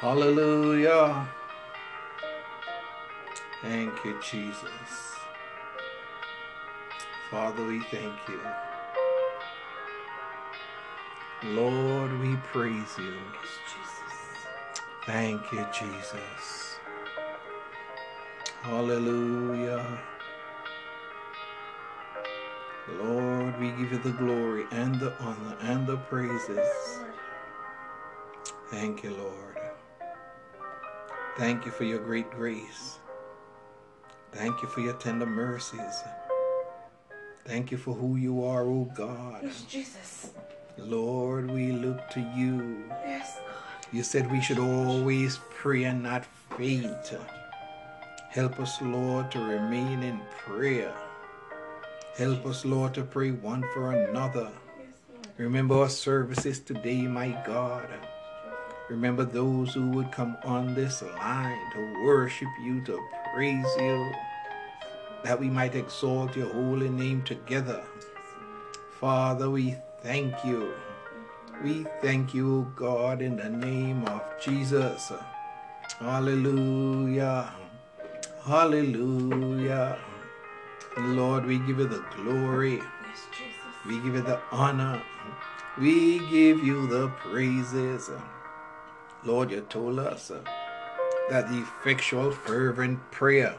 Hallelujah. Thank you, Jesus. Father, we thank you. Lord, we praise you. Thank you, Jesus. Hallelujah. Lord, we give you the glory and the honor and the praises. Thank you, Lord. Thank you for your great grace. Thank you for your tender mercies. Thank you for who you are, O oh God. Yes, Jesus. Lord, we look to you. Yes, God. You said we should always pray and not faint. Help us, Lord, to remain in prayer. Help us, Lord, to pray one for another. Yes, Lord. Remember our services today, my God. Remember those who would come on this line to worship you, to praise you, that we might exalt your holy name together. Father, we thank you. We thank you, God, in the name of Jesus. Hallelujah. Hallelujah. Lord, we give you the glory. We give you the honor. We give you the praises. Lord, you told us uh, that the effectual, fervent prayer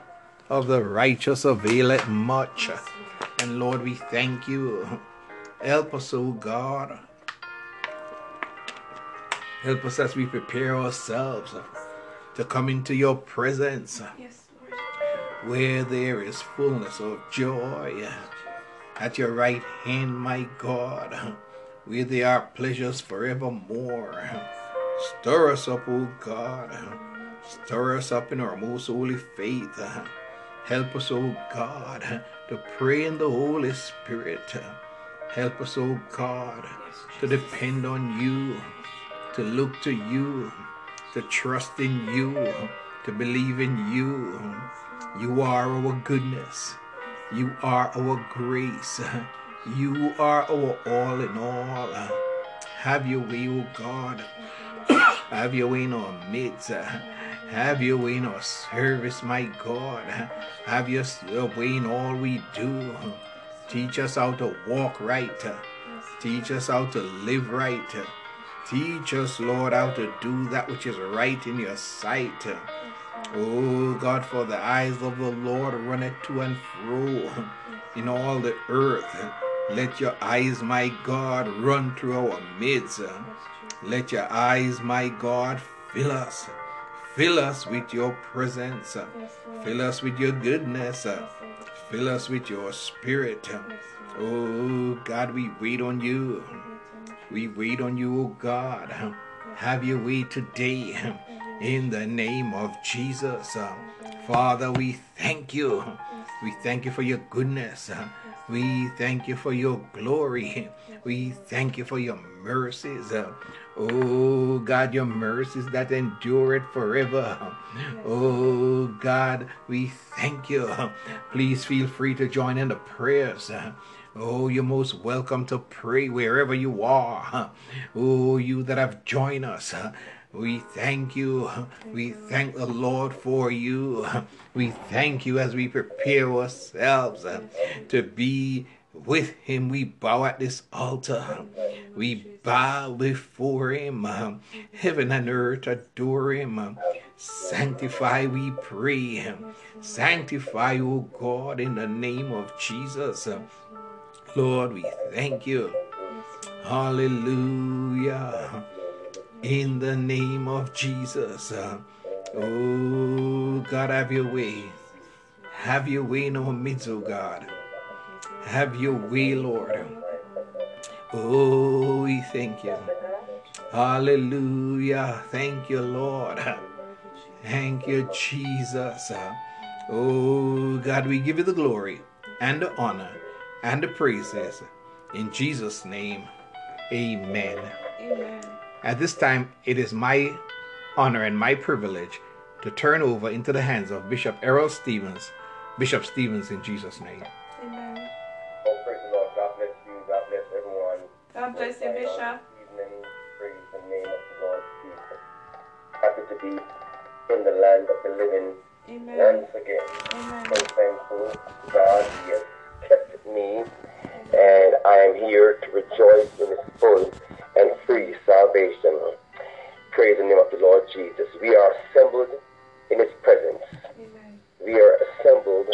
of the righteous availeth much. And Lord, we thank you. Help us, O God. Help us as we prepare ourselves to come into your presence Yes, Lord. where there is fullness of joy. At your right hand, my God, where there are pleasures forevermore. Stir us up, O God. Stir us up in our most holy faith. Help us, O God, to pray in the Holy Spirit. Help us, O God, to depend on you, to look to you, to trust in you, to believe in you. You are our goodness. You are our grace. You are our all in all. Have your way, O God. Have your way in our midst. Have your way in our service, my God. Have your in all we do. Teach us how to walk right. Teach us how to live right. Teach us, Lord, how to do that which is right in your sight. Oh God, for the eyes of the Lord runneth to and fro in all the earth. Let your eyes, my God, run through our midst. Let your eyes, my God, fill us. Fill us with your presence. Fill us with your goodness. Fill us with your spirit. Oh God, we wait on you. We wait on you, oh God. Have your way today in the name of Jesus. Father, we thank you. We thank you for your goodness. We thank you for your glory. We thank you for your mercies. Oh God, your mercies that endure it forever. Oh God, we thank you. Please feel free to join in the prayers. Oh, you're most welcome to pray wherever you are. Oh, you that have joined us. We thank you. We thank the Lord for you. We thank you as we prepare ourselves to be with Him. We bow at this altar. We bow before Him. Heaven and earth adore Him. Sanctify, we pray. Sanctify, O God, in the name of Jesus. Lord, we thank you. Hallelujah. In the name of Jesus. Oh, God, have your way. Have your way in our midst, oh God. Have your way, Lord. Oh, we thank you. Hallelujah. Thank you, Lord. Thank you, Jesus. Oh, God, we give you the glory and the honor and the praises. In Jesus' name, amen. Amen. At this time, it is my honor and my privilege to turn over into the hands of Bishop Errol Stevens. Bishop Stevens, in Jesus' name. God bless you, Bishop. Evening, praise the name of the Lord Jesus. At to be in the land of the living Amen. once again. Amen. So thankful to God He has kept me, and I am here to rejoice in His full and free salvation. Praise the name of the Lord Jesus. We are assembled in His presence. Amen. We are assembled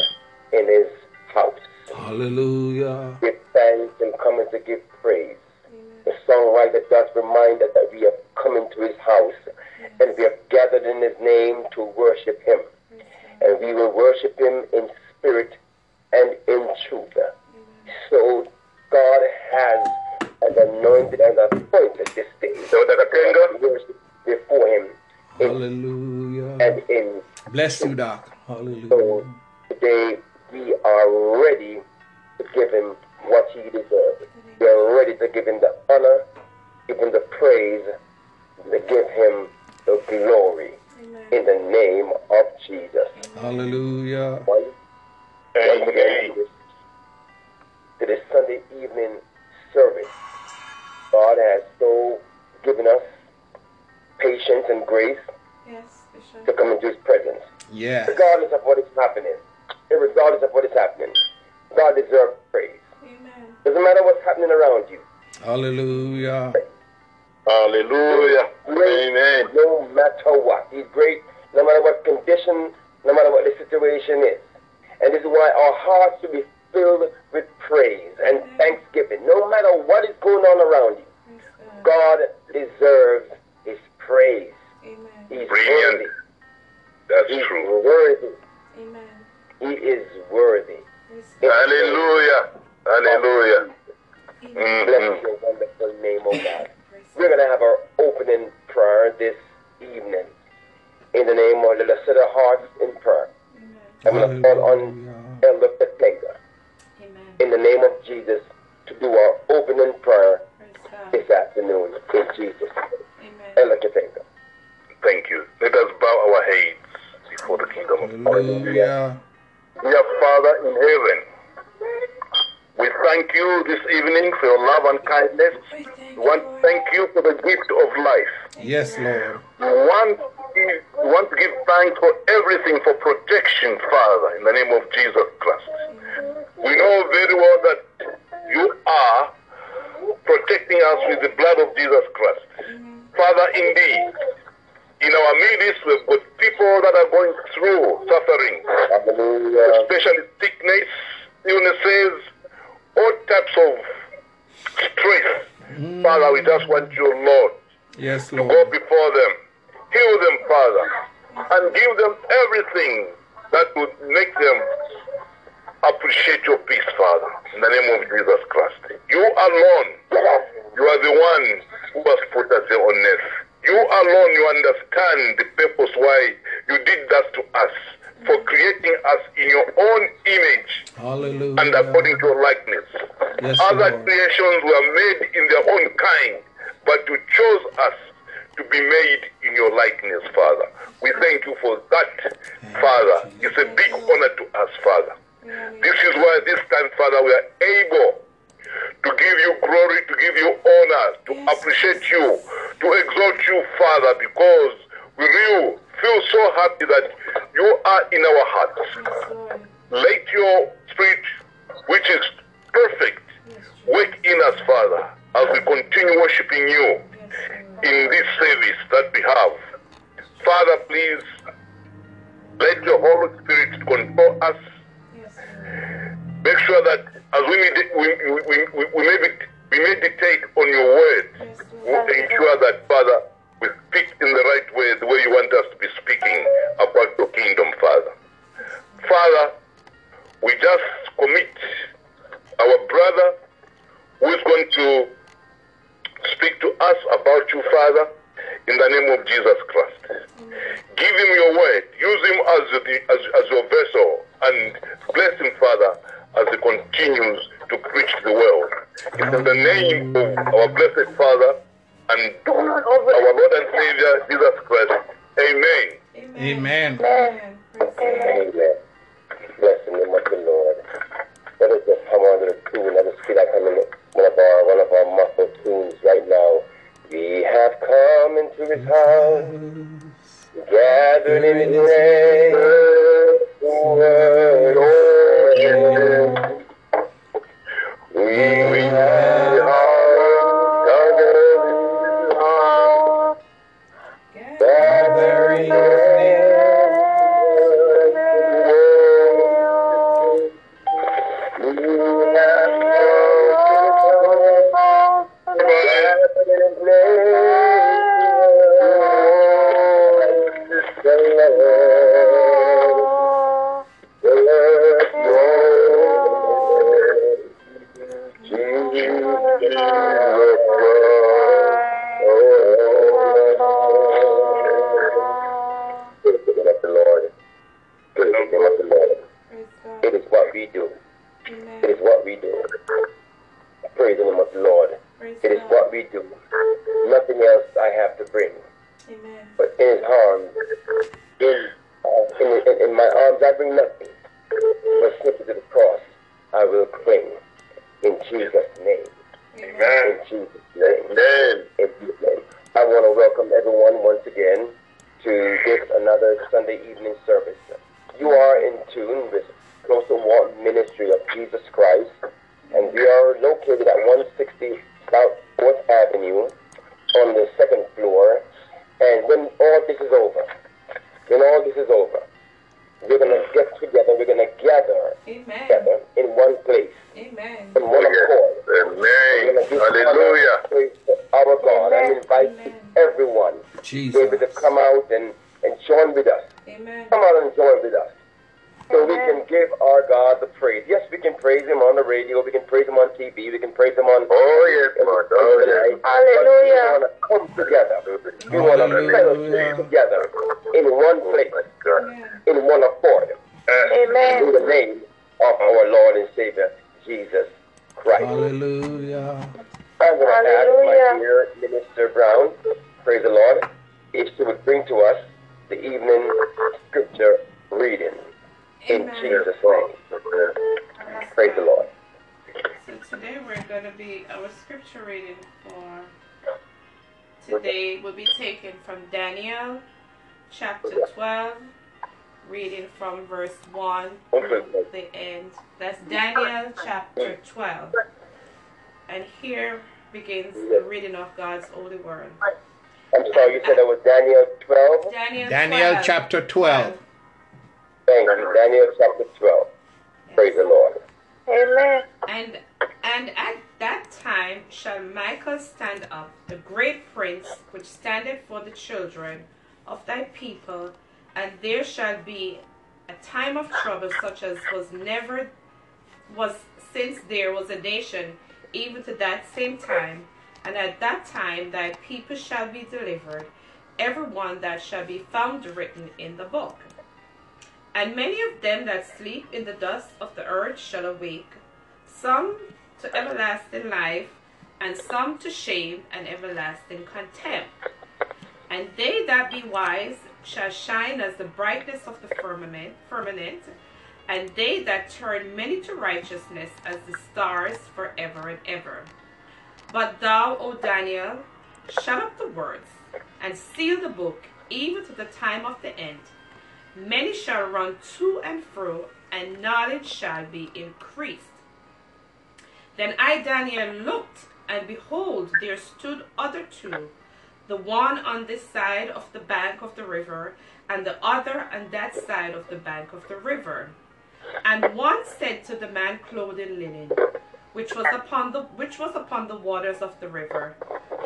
in His house. Hallelujah. Give thanks and coming to give praise. Amen. The songwriter does remind us that we have come into His house and we have gathered in His name to worship Him. Praise God. And we will worship Him in spirit and in truth. Amen. So God has an anointed and appointed this day. So that I can worship before Him in Hallelujah. and in Bless you, Doc. Hallelujah. so today we are ready to give him what he deserves. We are ready to give him the honor, give him the praise, to give him the glory Amen. in the name of Jesus. Hallelujah. One, once again, to this, to this Sunday evening service, God has so given us patience and grace Yes, to come into his presence. Yes. regardless of what is happening, regardless of what is happening, God deserves praise. Amen. Doesn't matter what's happening around you. Hallelujah. Hallelujah. Amen. No matter what. He's great no matter what condition, no matter what the situation is. And this is why our hearts should be filled with praise and thanksgiving. No matter what is going on around you, Praise God. God deserves his praise. Amen. He's Brilliant. worthy. That's He's true. worthy. Amen. He is worthy. Praise In God. the name Hallelujah. Hallelujah. Amen. Bless your wonderful name, oh God. We're going to have our opening prayer this evening. In the name of, the us set our hearts in prayer. Amen. I'm going to call on Hallelujah. Elder Petega Amen. in the name of Jesus to do our opening prayer this afternoon in Jesus. Amen. Elder Petega. Thank you. Let us bow our heads before the kingdom of God. Hallelujah. Dear Father in heaven, we thank you this evening for your love and kindness. We thank you, want to thank you for the gift of life. Yes, Lord. We want, we want to give thanks for everything, for protection, Father, in the name of Jesus Christ. We know very well that you are protecting us with the blood of Jesus Christ. Father, indeed, in our midst, we've got people that are going through suffering, Hallelujah. especially sickness, illnesses, all types of stress. Father, we just want you, Lord, Yes, to go before them, heal them, Father, and give them everything that would make them appreciate your peace, Father, in the name of Jesus Christ. You alone, you are the one who has put us here on earth. You alone, you understand the purpose why you did that to us, for creating us in your own image Hallelujah. and according to your likeness. Yes, Other Lord. creations were made in their own kind, but you chose us to be made in your likeness, Father. We thank you for that, Father. It's a big honor to us, Father. This is why this time, Father, we are able to give you glory, to give you honor, to appreciate you, to exalt you, Father, because we feel so happy that you are in our hearts. Let your spirit, which is perfect, work in us, Father, as we continue worshiping you in this service that we have. Father, please let your Holy Spirit control us. Make sure that as we, med- we, we, we, we, we, meditate on your word, we ensure that, Father, we speak in the right way, the way you want us to be speaking about your kingdom, Father. Father, we just commit our brother who is going to speak to us about you, Father, in the name of Jesus Christ. Give him your word. Use him as, the, as, as your vessel and bless him, Father, as he continues to preach the world. In the name of our blessed Father and our Lord and Savior, Jesus Christ. Amen. Amen. Amen. Amen. Bless the name of the Lord. Let us just come under the tune. Let us feel like I'm in one of our one of our muscle tunes right now. We have come into his house gathered in His name. We are Gather chapter 12. Thank you. Daniel chapter 12. Praise the Lord. Amen. And and at that time shall Michael stand up, the great prince, which standeth for the children of thy people, and there shall be a time of trouble such as was never was since there was a nation, even to that same time. And at that time thy people shall be delivered, every one that shall be found written in the book. And many of them that sleep in the dust of the earth shall awake, some to everlasting life, and some to shame and everlasting contempt. And they that be wise shall shine as the brightness of the firmament, firmament, and they that turn many to righteousness as the stars forever and ever. But thou, O Daniel, shut up the words, and seal the book, even to the time of the end. Many shall run to and fro, and knowledge shall be increased. Then I, Daniel, looked, and behold, there stood other two, the one on this side of the bank of the river, and the other on that side of the bank of the river. And one said to the man clothed in linen, which was upon the which was upon the waters of the river,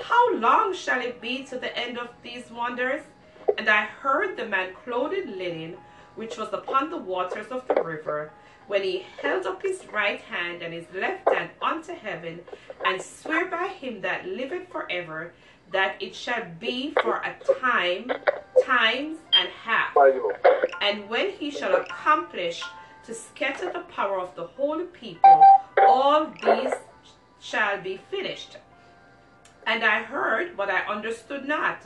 How long shall it be to the end of these wonders? And I heard the man clothed in linen, which was upon the waters of the river, when he held up his right hand and his left hand unto heaven, and swear by him that liveth forever, that it shall be for a time, times and half. And when he shall accomplish to scatter the power of the holy people, all these shall be finished. And I heard, but I understood not.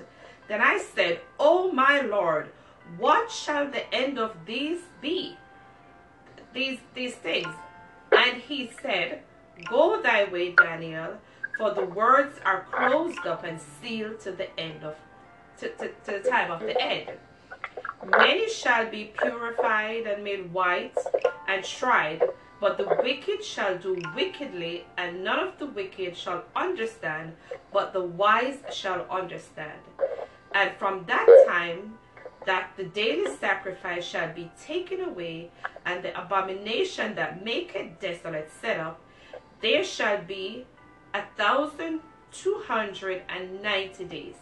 Then I said, O my Lord, what shall the end of these be? These these things. And he said, Go thy way, Daniel, for the words are closed up and sealed to the end of to, to, to the time of the end. Many shall be purified and made white and tried, but the wicked shall do wickedly, and none of the wicked shall understand, but the wise shall understand. And from that time that the daily sacrifice shall be taken away, and the abomination that maketh desolate set up, there shall be a thousand two hundred and ninety days.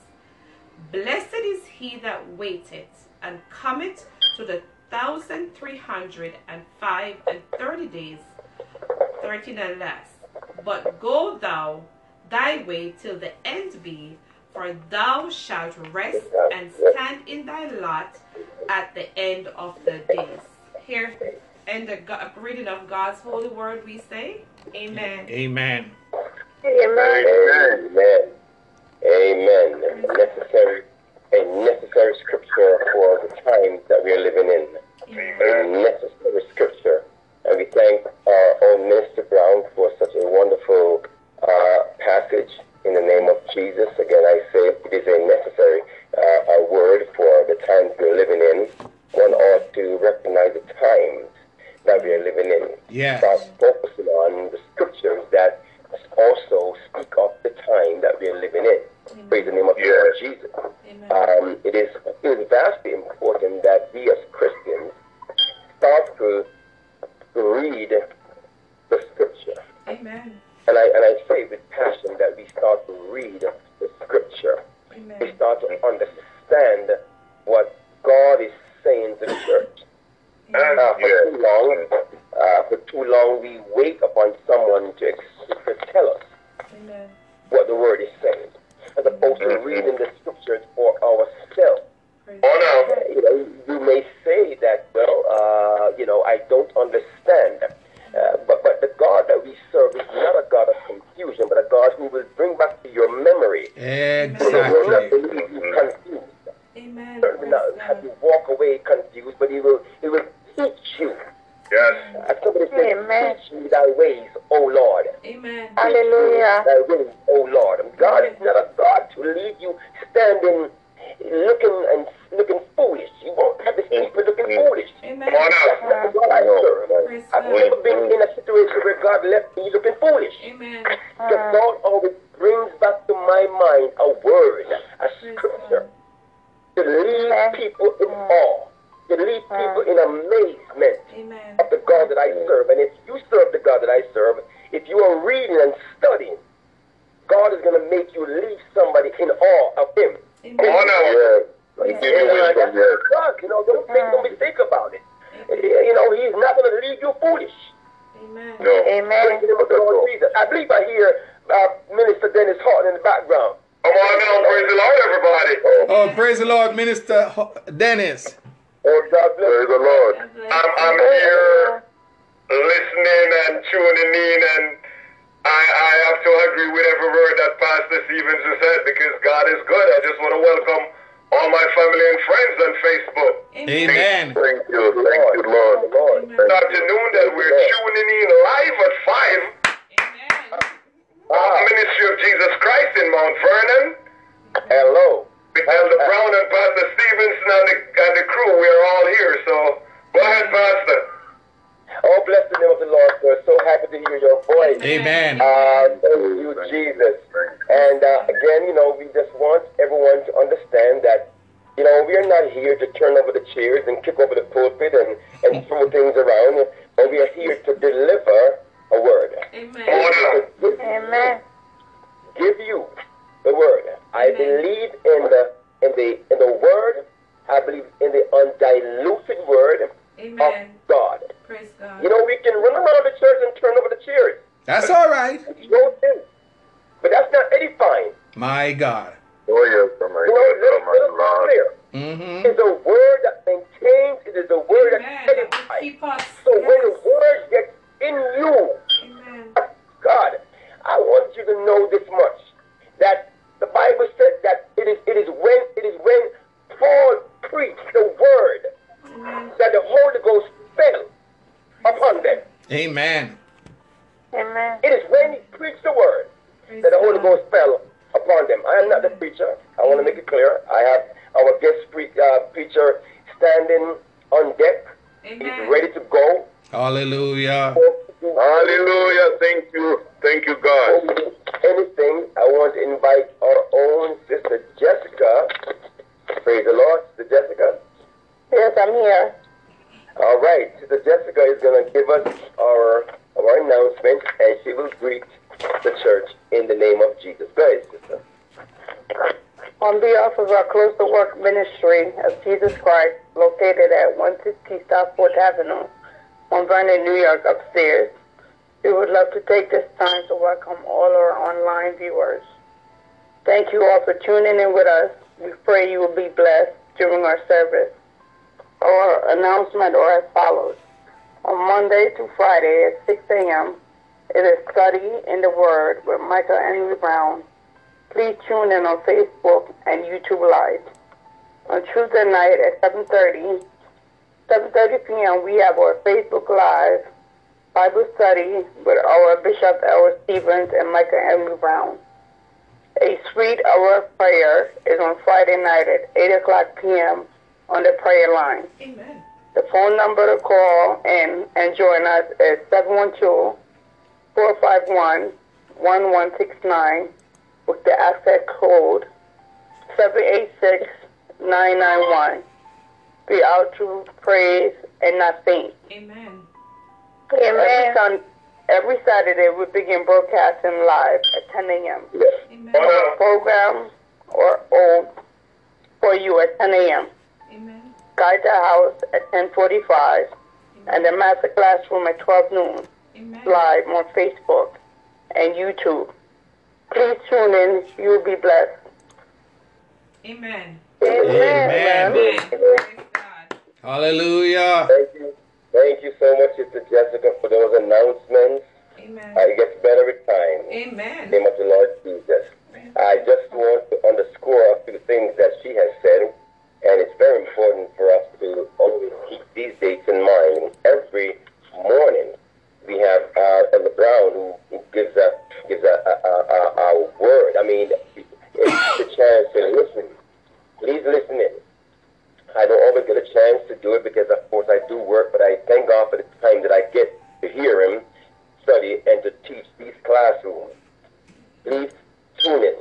Blessed is he that waiteth and cometh to the thousand three hundred and five and thirty days, thirteen and less. But go thou thy way till the end be, for thou shalt rest and stand in thy lot at the end of the days. Here, in the reading of God's holy word, we say, Amen. Amen. Amen. Amen. Amen. Necessary, a necessary scripture for the times that we are living in. A necessary scripture. And we thank our own Minister Brown for such a wonderful uh, passage in the name of Jesus. Again, I say it is a necessary uh, a word for the times we're living in. One ought to recognize the times that we are living in. Yes. Start focusing on the scriptures that also speak of the time that we are living in. Praise the name of the Lord Jesus. Amen. Um, it is it is vastly important that we as Christians start to read the scripture. Amen. And I and I say with passion that we start to read the scripture. Amen. We start to understand what God is saying to the church. Uh, for too long, uh, for too long, we wait upon someone to, ex- to tell us Amen. what the word is saying, as opposed to reading the scriptures for ourselves. Oh, God. You know, you may say that, well, uh, you know, I don't understand. Uh, but, but the God that we serve is not a God of confusion, but a God who will bring back to your memory. He will not Exactly. leave you confused. Amen. Certainly not have you walk away confused, but He will, He will teach you. Yes. As somebody said, Amen. teach me thy ways, O Lord. Amen. Hallelujah. Thy ways, O Lord. God is not a God to leave you standing, looking and looking foolish. You won't have His people looking foolish. Amen. Come on That's not the God I serve. I've never been in a situation where God left me looking foolish. Amen. Because God uh-huh. always brings back to my mind a word, a scripture, God. to leave people in awe, to leave people in amazement Amen. of the God that I serve. And if you serve the God that I serve, if you are reading and studying, God is going to make you leave somebody in awe of Him. Come on Amen. now. Yeah. You Yeah, wisdom, that's yes. God. You know, don't make no mistake about it. You know, He's not going to leave you foolish. Amen. No. Praise Amen. the of the Lord Jesus. I believe I hear uh, Minister Dennis Horton in the background. Come on now. Praise the Lord, everybody. Oh, praise the Lord, Minister Dennis. Oh, God bless Praise the Lord. I'm. I'm here listening and tuning in, and I, I have to agree with every word that Pastor Stevens has said because God is good. I just want to welcome all my family and friends on Facebook. Amen. Thank you. Thank you, Lord. the Lord. Amen. This afternoon that we're tuning in live at 5 Amen. Ah, Ministry of Jesus Christ in Mount Vernon. hello. With Elder Brown and Pastor Stevenson and the, and the crew, we are all here. So go ahead, Pastor. Oh, bless the name of the Lord. We're so happy to hear your voice. Amen. Uh, thank you, Jesus. And uh, again, you know, we just want everyone to understand that, you know, we are not here to turn over the chairs and kick over the pulpit and, and throw things around, but we are here to deliver a word. Amen. Order. To give, Amen. give you the word. I Amen. believe in the in the in the word. I believe in the undiluted word Amen. of God. Praise God. You know, we can run around the church and turn over the chairs. That's all right. Throw things. But that's not edifying. My God. Oh, yes, oh my You know, let, let us clear. Mm-hmm. It is a word that maintains, it is a word Amen. that That edifies. keep us. So when the word gets in you, Amen. God, I want you to know this much. That the Bible said that it is it is when it is when Paul preached the word Amen. that the Holy Ghost fell upon them. Amen. Amen. It is when he preached the word Praise that the Holy God. Ghost fell upon them. I am not the preacher. I want to make it clear. I have our guest pre- uh, preacher standing on deck. He's ready to go. Hallelujah. Hallelujah. Thank you. Thank you, God. Before we do anything, I want to invite our own sister Jessica. Praise the Lord, sister Jessica. Yes, I'm here. All right, sister Jessica is going to give us our our announcement, and she will greet the church in the name of Jesus. Go ahead, sister. On behalf of our Close to Work Ministry of Jesus Christ, located at 160 South Fourth Avenue, on Vernon, New York, upstairs, we would love to take this time to welcome all our online viewers. Thank you all for tuning in with us. We pray you will be blessed during our service. Our announcement are as follows. On Monday through Friday at 6 a.m., it is Study in the Word with Michael Henry Brown. Please tune in on Facebook and YouTube Live. On Tuesday night at 7.30, 7.30 p.m., we have our Facebook Live Bible study with our Bishop L. Stevens and Michael Henry Brown. A sweet hour of prayer is on Friday night at 8 o'clock p.m. on the prayer line. Amen. The phone number to call in and join us is 712-451-1169 with the access code 786991. Be out to praise and not faint. Amen. Every, sun, every Saturday we begin broadcasting live at 10 a.m. Yes. Amen. Our program or old for you at 10 a.m. Amen. Guide the house at 1045 and the master classroom at 12 noon Amen. live on Facebook and YouTube. Please tune in. You will be blessed. Amen. Amen. Amen. Praise God. Hallelujah. Thank you. Thank you so much, Sister Jessica, for those announcements. Amen. Uh, it gets better with time. In the Amen. name of the Lord Jesus. I just want to underscore a few things that she has said, and it's very important for us to always keep these dates in mind. Every morning, we have uh, Elder Brown who, who gives a gives a, a, a, a, a word. I mean, it's a chance to listen. Please listen in. I don't always get a chance to do it because, of course, I do work, but I thank God for the time that I get to hear him study and to teach these classrooms. Please tune in.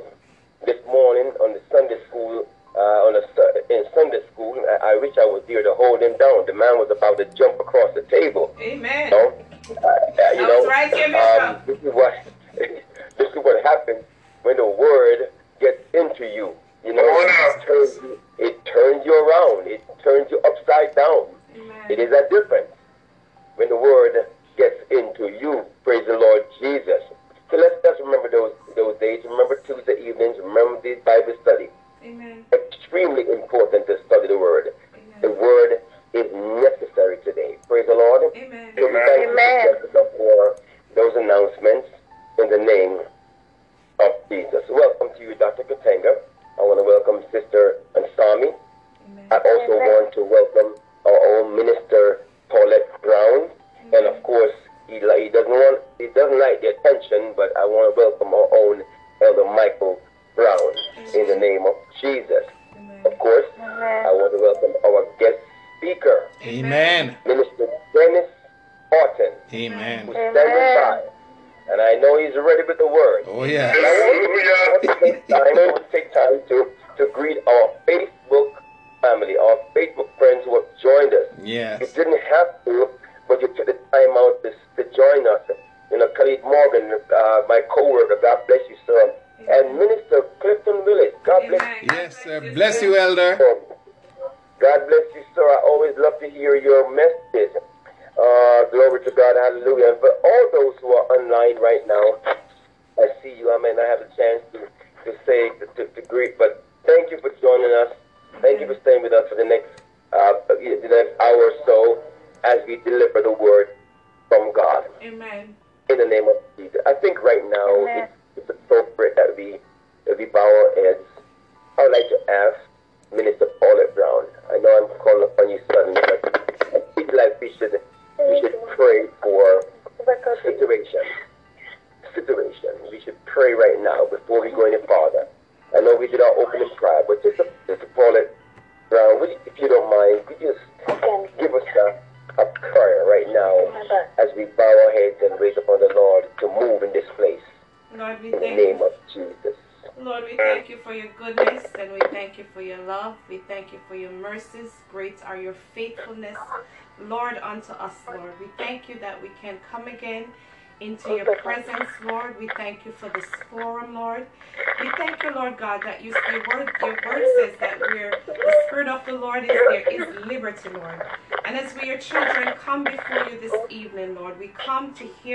This morning on the Sunday school, uh, on a, in Sunday school, I, I wish I was there to hold him down. The man was about to jump across the table. Amen. You know, uh, you know right, um, this is what this is what happens when the word gets into you. You know, it turns you, it turns you around. It turns you upside down. It Amen. is a difference when the word gets into you. Praise the Lord Jesus. So let's just remember those those days. Remember Tuesday evenings. Remember the Bible study. Amen. Extremely important to study the word. The word is necessary today. Praise the Lord. Amen. So we thank you, Amen. Jessica, for those announcements in the name of Jesus. Welcome to you, Dr. Katenga. I want to welcome Sister Ansami. I also Amen. want to welcome our own minister Paulette Brown, and of course he, he doesn't want he doesn't like the attention, but I want to welcome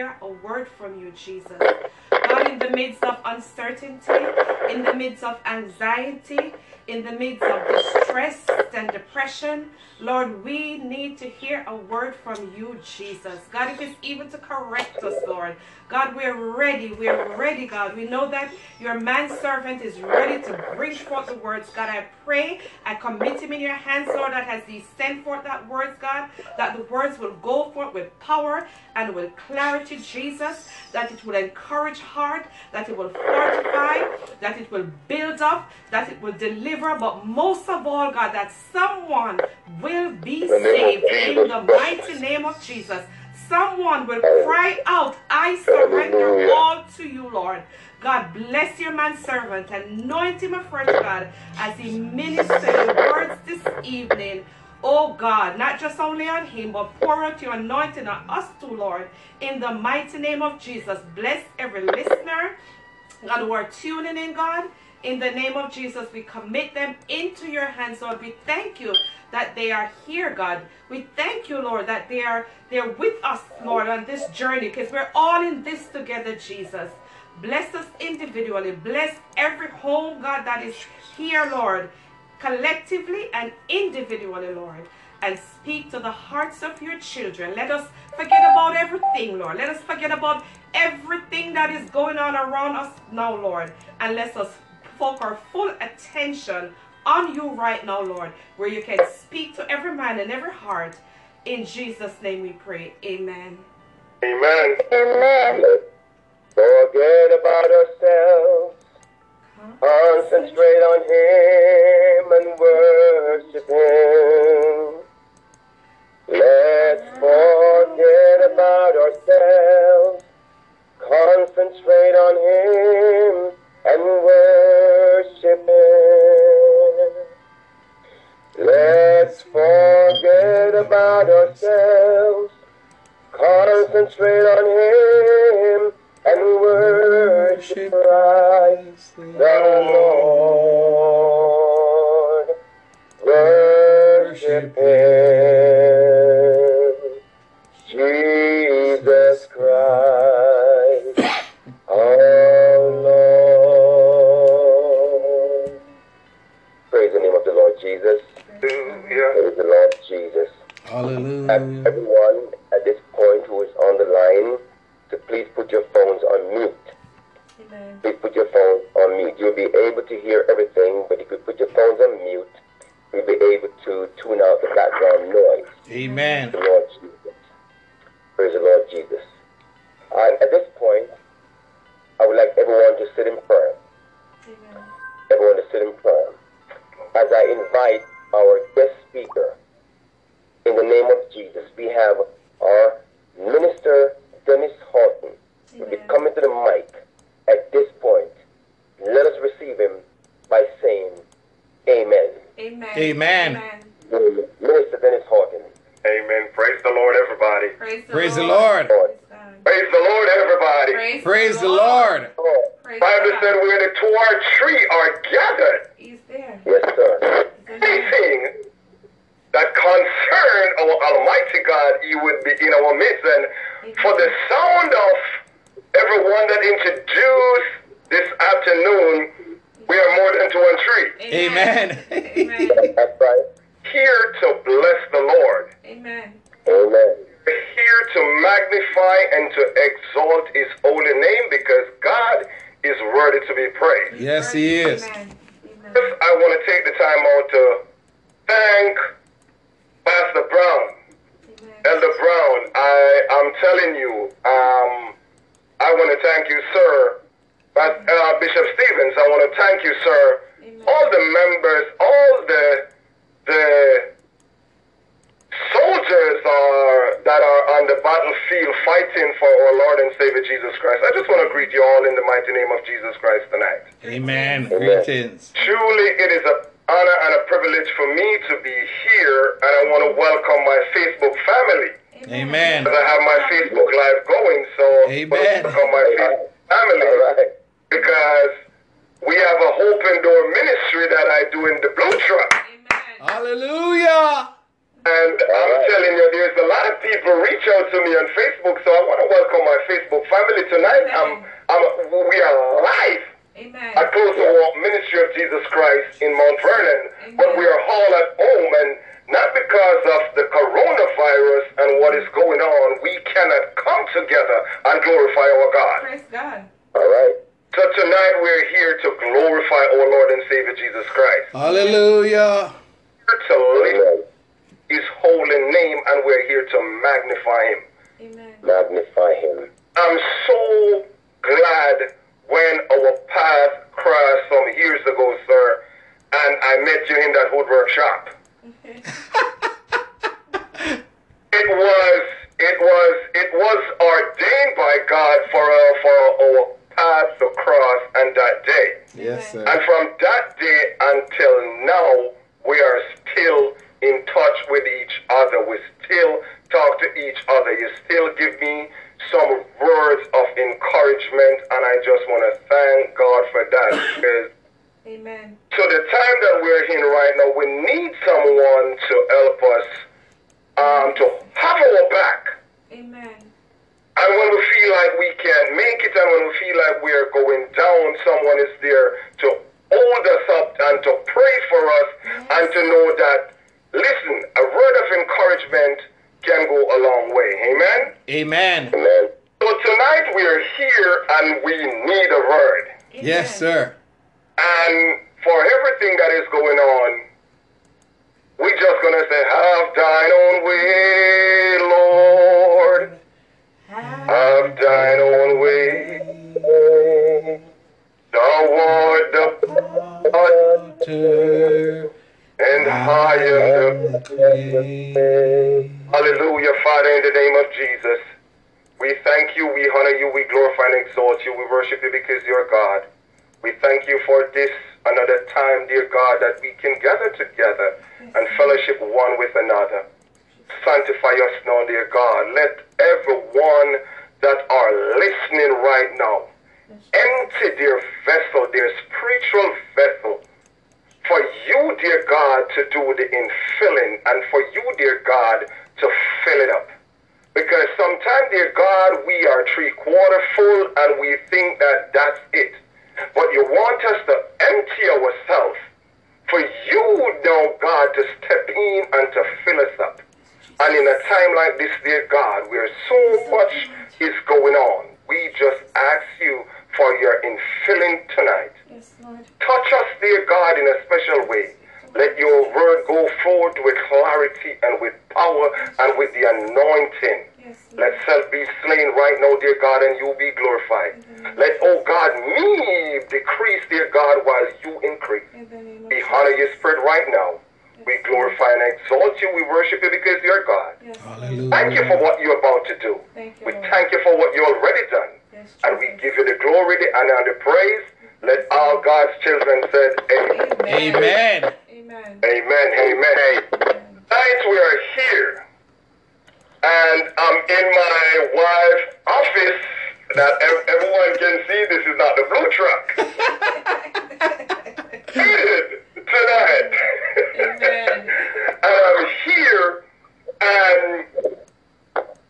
hear a word from you, Jesus. God, in the midst of uncertainty, in the midst of anxiety, in the midst of distress and depression, Lord, we need to hear a word from you, Jesus. God, if it's even to correct us, Lord, God, we're ready. We're ready, God. We know that your manservant is ready to bring forth the words. God, I pray, I commit him in your hands, Lord, that as he send forth that words, God, that the words will go forth with power and with clarity, Jesus, that it will encourage heart, that it will fortify, that it will build up, that it will deliver, but most of all, God, that someone will be In the name of saved in the mighty name of Jesus. Someone will cry out, I surrender all to you, Lord. God bless your man servant. Anoint him afresh, God, as he ministers your words this evening. Oh God, not just only on him, but pour out your anointing on us too, Lord. In the mighty name of Jesus, bless every listener. God, who are tuning in, God. In the name of Jesus, we commit them into your hands, Lord. We thank you that they are here, God. We thank you, Lord, that they are they're with us, Lord, on this journey, because we're all in this together, Jesus. Bless us individually. Bless every home, God, that is here, Lord, collectively and individually, Lord. And speak to the hearts of your children. Let us forget about everything, Lord. Let us forget about everything that is going on around us now, Lord. And let us focus our full attention on you right now, Lord, where you can speak to every man and every heart. In Jesus' name we pray. Amen. Amen. Amen. Forget about ourselves. Concentrate on Him and worship Him. Let's forget about ourselves. Concentrate on Him and worship Him. Let's forget about ourselves. Concentrate on Him and worship Christ the Lord. Worship Him, Praise the Jesus. And Hallelujah. everyone at this point who is on the line, to please put your phones on mute. Amen. Please put your phones on mute. You'll be able to hear everything, but if you put your phones on mute, you'll be able to tune out the background noise. Amen. The Lord Jesus. Praise the Lord Jesus. And at this point, I would like everyone to sit in prayer. Amen. Everyone to sit in prayer. As I invite our guest speaker, in the name of Jesus, we have our minister, Dennis Horton, will be coming to the mic at this point. Let us receive him by saying, Amen. Amen. Amen. Amen. Minister Dennis Horton. Amen. Praise the Lord, everybody. Praise the Praise the Lord. Lord. Praise the Lord, everybody. Praise, Praise the Lord. Oh, Praise Bible God. said where the two or three are gathered, He's there. yes, sir. He's there. anything that concern our Almighty God, He would be in our midst. And for the sound of everyone that introduced this afternoon, we are more than two and three. Amen. Amen. That's right. Here to bless the Lord. Amen. Amen. here to magnify and to exalt his holy name because God is worthy to be Yes, he is. Amen. Amen. I want to take the time out to thank Pastor Brown, Amen. Elder Brown. I am telling you, um, I want to thank you, sir. But, uh, Bishop Stevens, I want to thank you, sir. Amen. All the members, all the the feel fighting for our Lord and Savior Jesus Christ. I just want to greet you all in the mighty name of Jesus Christ tonight. Amen. Amen. Greetings. Truly, it is an honor and a privilege for me to be here, and I want to welcome my Facebook family. Amen. As I have my Facebook Live going, so Amen. welcome my Facebook family because we have a Hope and Door ministry that I do in the Blue Truck. Amen. Hallelujah. And I'm telling you, there's a lot of people reach out to me on Facebook, so I want to welcome my Facebook family tonight. I'm, I'm, we are live Amen. at Close to Walk Ministry of Jesus Christ in Mount Vernon, but we are all at home, and not because of the coronavirus and what is going on, we cannot come together and glorify our God. Praise God. All right. So tonight we're here to glorify our Lord and Savior Jesus Christ. Hallelujah. to lift his holy name and we're here to magnify him. Amen. Magnify him. I'm so glad when our path crossed some years ago, sir, and I met you in that woodwork shop. It was it was it was ordained by God for uh, for our paths to cross and that day. Yes, sir. And from that day until now, we are still in touch with each other. We still talk to each other. You still give me some words of encouragement, and I just want to thank God for that. Because Amen. so the time that we're in right now, we need someone to help us um, to have our back. Amen. And when we feel like we can't make it and when we feel like we're going down, someone is there to hold us up and to pray for us and to know that, listen, a word of encouragement can go a long way. Amen? Amen. Amen. So tonight we're here and we need a word. Yes, sir. And for everything that is going on, we just gonna say, have thine own way, Lord. Have thine the way. Toward the altar and higher Hallelujah, Father, in the name of Jesus. We thank you, we honor you, we glorify and exalt you, we worship you because you're God. We thank you for this another time, dear God, that we can gather together and fellowship one with another. Sanctify us now, dear God. Let everyone that are listening right now empty their vessel, their spiritual vessel, for you, dear God, to do the infilling and for you, dear God, to fill it up. Because sometimes, dear God, we are three quarter full and we think that that's it. But you want us to empty ourselves for you, now, God, to step in and to fill us up. And in a time like this, dear God, where so much is going on, we just ask you for your infilling tonight. Yes, Lord. Touch us, dear God, in a special way. Let your word go forth with clarity and with power and with the anointing. Yes. Let self be slain right now, dear God, and you be glorified. Let, oh God, me decrease, dear God, while you increase. In the name of We honor your spirit right now. We glorify and exalt you. We worship you because you're God. Yes, Hallelujah. Thank you for what you're about to do. Thank you, We Lord. thank you for what you already done. Yes, And we give you the glory, the honor, and the praise. Let all God's children say, Amen. Amen. Amen. Amen. Amen. Tonight we are here. And I'm in my wife's office that everyone can see this is not the blue truck. Seated tonight. I'm here and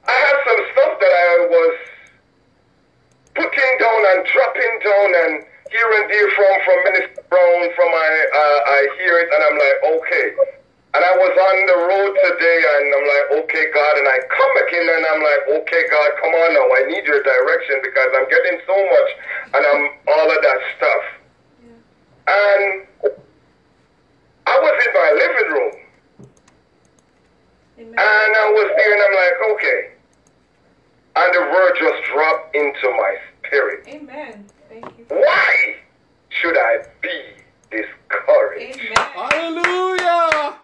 I have some stuff that I was putting down and dropping down and here and there from from Minister Brown from I uh, I hear it and I'm like okay. And I was on the road today and I'm like okay God and I come back in and I'm like okay God come on now. I need your direction because I'm getting so much and I'm all of that stuff. Yeah. and I was in my living room Amen. and I was there and I'm like, okay. And the word just dropped into my spirit. Amen. Thank you. Why should I be discouraged? Amen. Hallelujah.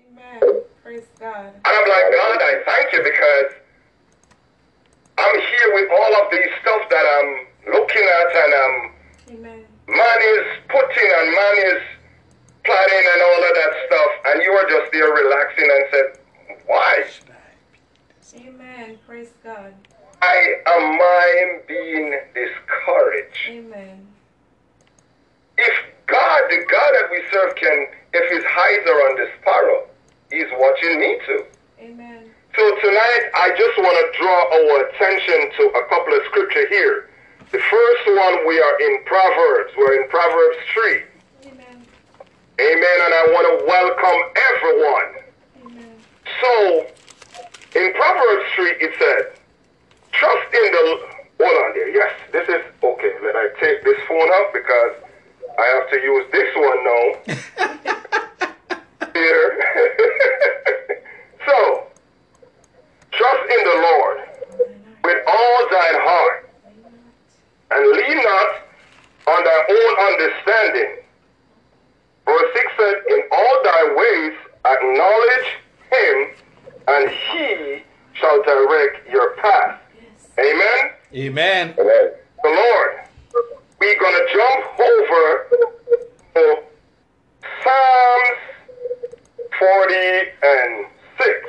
Amen. Praise God. And I'm like, God, I thank you because I'm here with all of these stuff that I'm looking at and um, Amen. man is putting and man is planning and all of that stuff, and you were just there relaxing and said, why? Amen. Praise God. Why am I being discouraged? Amen. If God, the God that we serve can, if his eyes are on the sparrow, he's watching me too. Amen. So tonight, I just want to draw our attention to a couple of scripture here. The first one, we are in Proverbs. We're in Proverbs 3. Amen. And I want to welcome everyone. Amen. So, in Proverbs 3, it said, Trust in the. Hold on there. Yes, this is. Okay, let I take this phone up because I have to use this one now. Here. so, trust in the Lord with all thine heart and lean not on thy own understanding. Verse 6 said, In all thy ways acknowledge him, and he shall direct your path. Yes. Amen? Amen. Amen. The Lord. We're going to jump over to Psalms 40 and 6.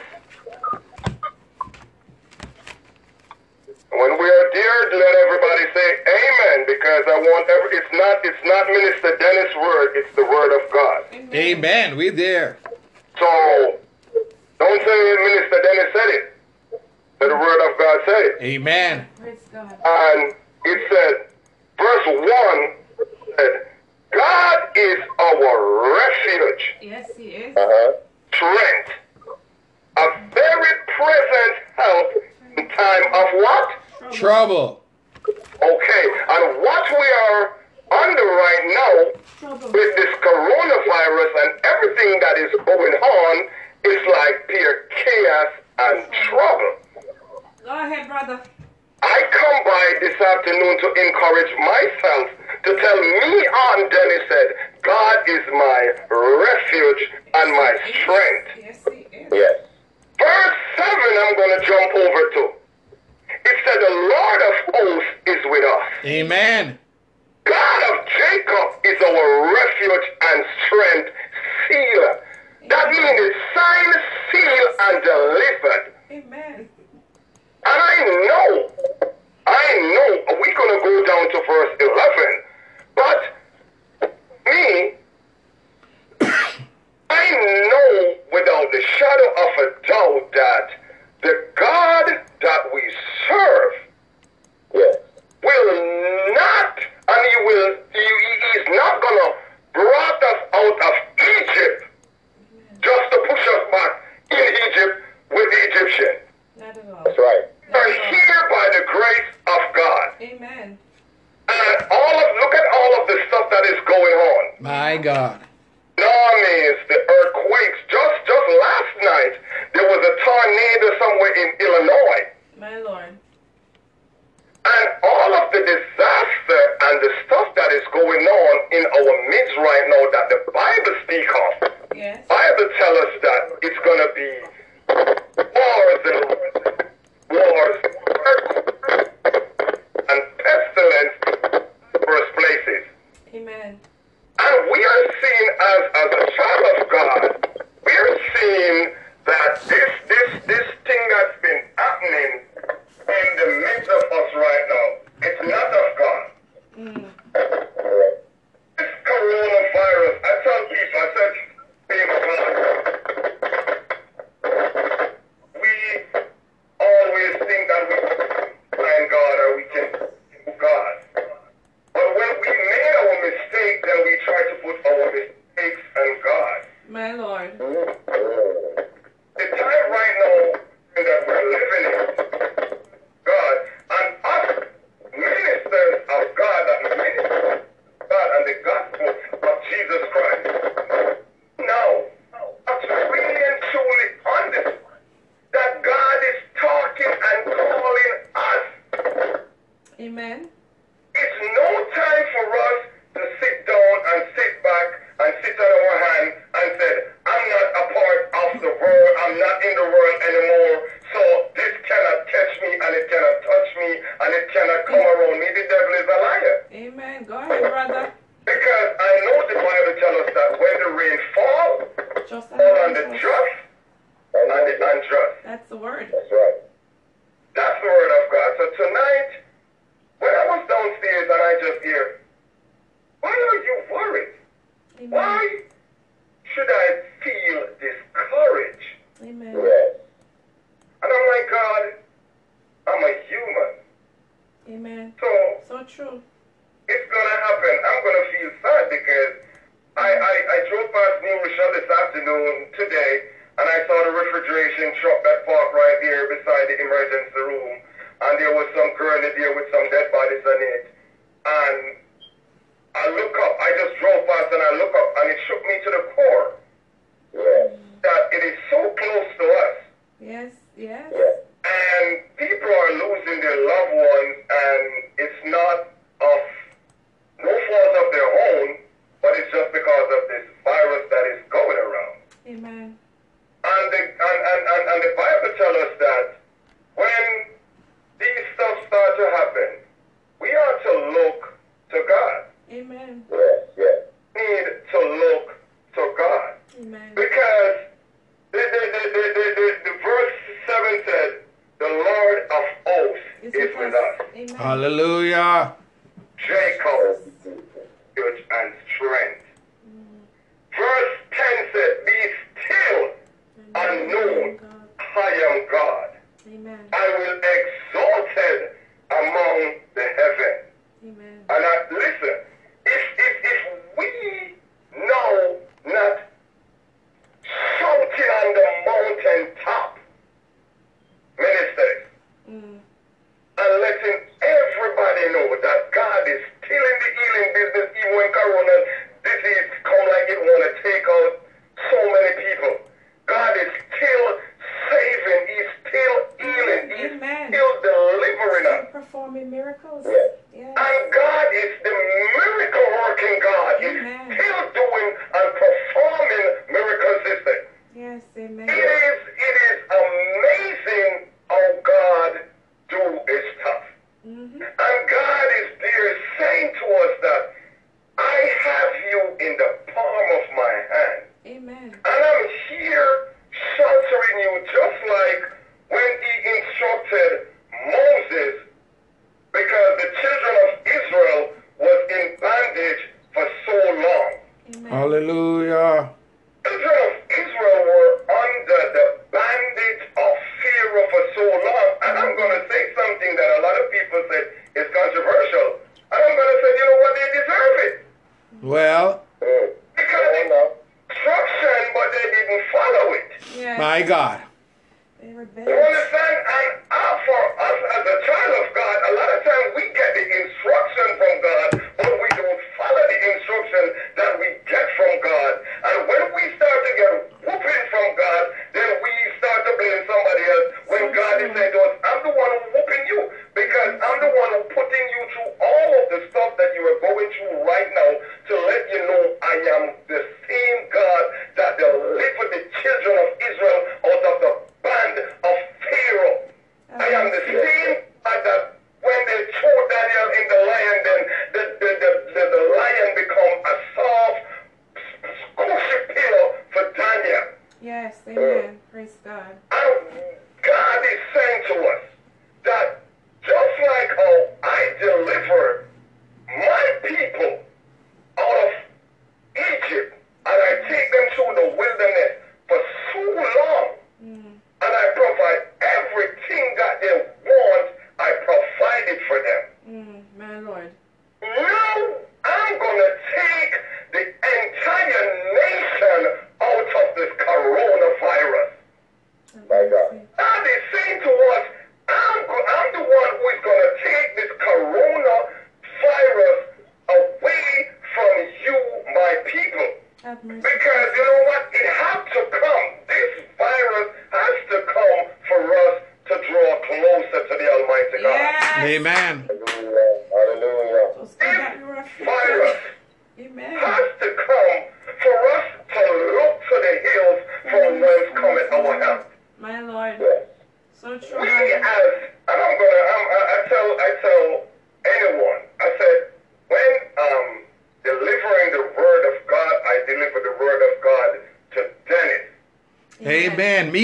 When we are there, let everybody say amen because I want every, it's not it's not Minister Dennis' word, it's the word of God. Amen. We there. So don't say Minister Dennis said it. Let the word of God say it. Amen. Praise God. And it said, verse 1 said, God is our refuge, Yes, He is. Uh-huh. strength, a very present help in time of what? Trouble. Okay, and what we are under right now with this coronavirus and everything that is going on is like pure chaos and trouble. Go ahead, brother. I come by this afternoon to encourage myself to tell me on Dennis said, God is my refuge and my strength. Yes, He is. Yes. Verse 7 I'm going to jump over to. It said, The Lord of hosts is with us. Amen. God of Jacob is our refuge and strength, seal. That means it's signed, sealed, and delivered. Amen. And I know, I know, we're going to go down to verse 11. But me, I know without the shadow of a doubt that the God that we serve Yes. will not, and he will, he, he is not going to brought us out of Egypt just to push us back in Egypt with the Egyptian. Not at all. That's right. We're here by the grace of God. Amen. And all of look at all of the stuff that is going on. My God. Tsunamis, the earthquakes. Just just last night there was a tornado somewhere in Illinois. My Lord. And all of the disaster and the stuff that is going on in our midst right now that the Bible speak of. Yes. Bible tell us that it's gonna be wars and wars and pestilence first places. Amen. And we are seen as as a child of God, we are seeing that this this this thing that's been happening in the midst of us right now, it's not of God. Mm. This coronavirus, I tell people, I said,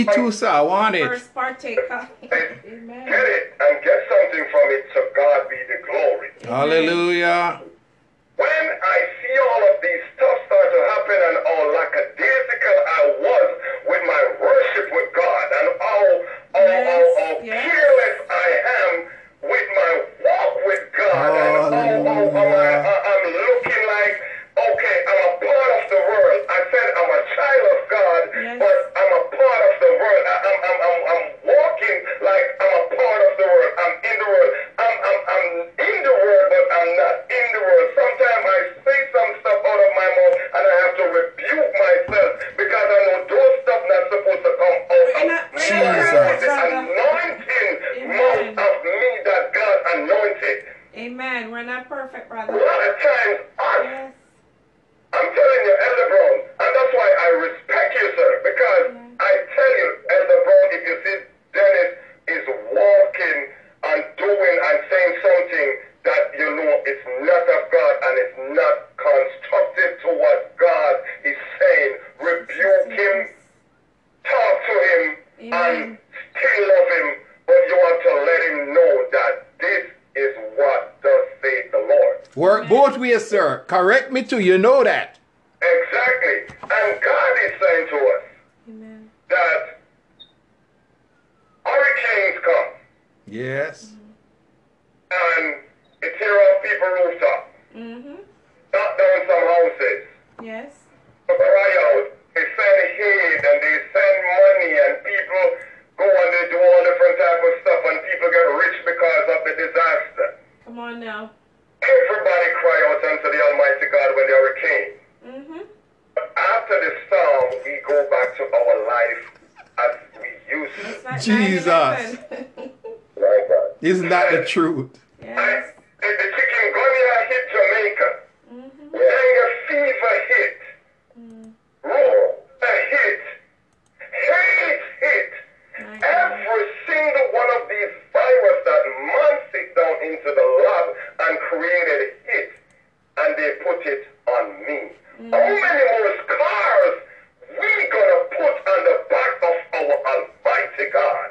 Amen. Me too, sir. I want it. First partaker. Amen. Get it and get something from it. To God be the glory. Hallelujah. Correct me too. You know that. Exactly. And God is saying to us Amen. that hurricanes come Yes. and it tear off people's rooftop, Mm-hmm. knock down some houses, Yes. cry out, they send aid and they send money and people go and they do all different type of stuff and people get rich because of the disaster. Come on now. Everybody cry out unto the Almighty God when the hurricane. Mm-hmm. After the storm, we go back to our life as we used to. Jesus. 9/11. My God. Isn't that the truth? yes. The, the chikungunya hit Jamaica. Mm-hmm. Dengue fever hit. Rota hit. AIDS hit. My God. Every single one of these virus that man sit down into the lab and created hit. And they put it on me. How many more scars we gonna put on the back of our Almighty God?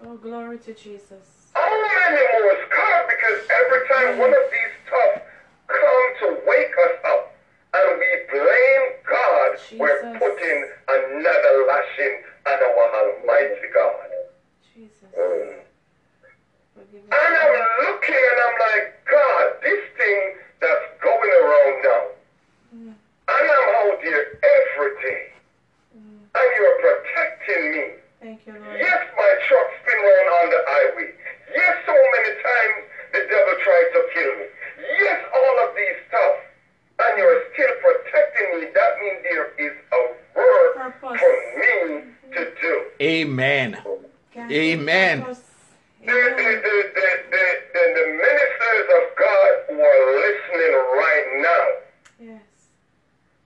Oh, glory to Jesus. How many more scars? Because every time one of these stuff come to wake us up and we blame God, we're putting another lashing on our Almighty God. Jesus. Mm. And. I'm looking and I'm like, God, this thing that's going around now, Mm. I'm out here every day, and you're protecting me. Thank you, Lord. Yes, my truck spin around on the highway. Yes, so many times the devil tried to kill me. Yes, all of these stuff. And you're still protecting me. That means there is a work Purpose. for me to do. Amen. God, Amen. help us. The, the, the, the, the, the, the ministers of God who are listening right now, Yes.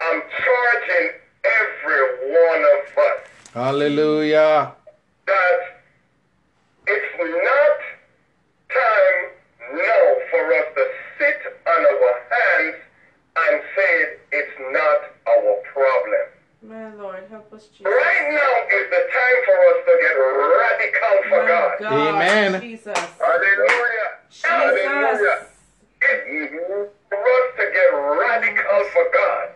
I'm charging every one of us Hallelujah. that it's not time now for us to sit on our hands and say it's not our problem. My Lord, help us, Jesus. Right now is the time for us to get radical for My God. God. Amen. Jesus. Hallelujah. Hallelujah. Jesus. It's for us to get radical for God.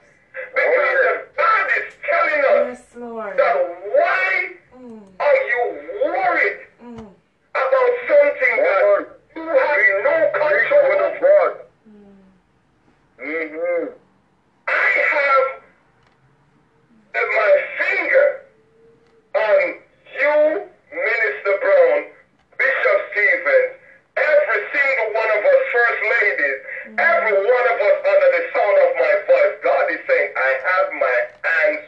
Because if God is telling us Yes, Lord. that why Mm, are you worried mm, about something that you have no control over. mm. Mm-hmm. I have my finger on you, Minister Brown, Bishop Stevens, every single one of us first ladies, every one of us under the sound of my voice. God is saying, I have my hands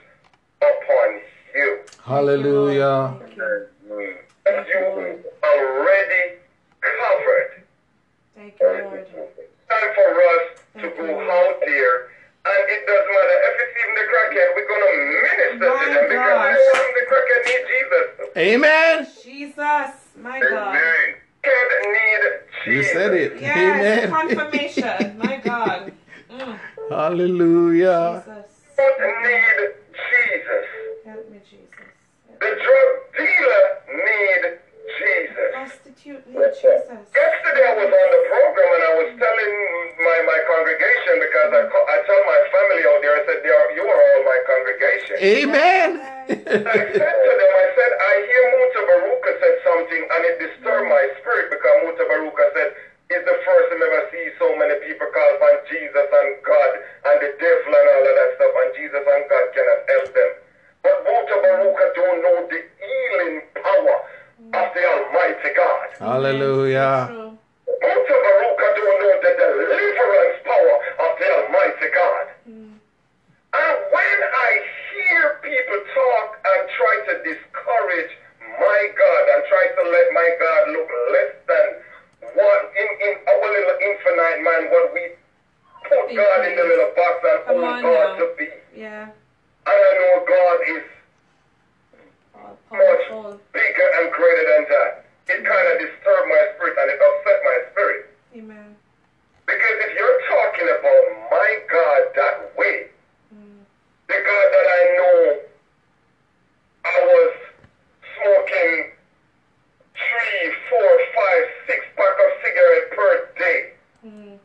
upon you. Hallelujah. Thank you. And you already covered. Thank you, Lord. time for us to go you. out there. And it doesn't matter if it's even the crackhead, we're going to minister My to them because gosh. everyone the crackhead need Jesus. Amen. Jesus. My God. Crackhead need You said it. Yes, Amen. confirmation. My God. Mm, Hallelujah. Jesus. Don't need Jesus. Help me, Jesus. The drug dealer need Jesus. Prostitute need Jesus. Yesterday I was on the program and I was telling my, my congregation because I, call, I tell my family out there, I said, "They are- you are all my congregation. Amen. I said to them, I said, I hear Mutabaruka said something and it disturbed my spirit because Mutabaruka said, it's the first time ever see so many people call upon Jesus and God and the devil and all of that stuff and Jesus and God cannot help them. But Mutabaruka don't know the healing power of the Almighty God. Hallelujah. True. Mutabaruka don't know the deliverance power of the Almighty God. Mm. And when I hear people talk and try to discourage my God and try to let my God look less than what in, in our little infinite man, what we put God in the little box and Come hold God now. to be. Yeah. And I know God is All much bigger and greater than that. It kind of disturbed my spirit and it upset my spirit. Amen. Because if you're talking about my God that way, mm. the God that I know, I was smoking three, four, five, six pack of cigarette per day. Mm.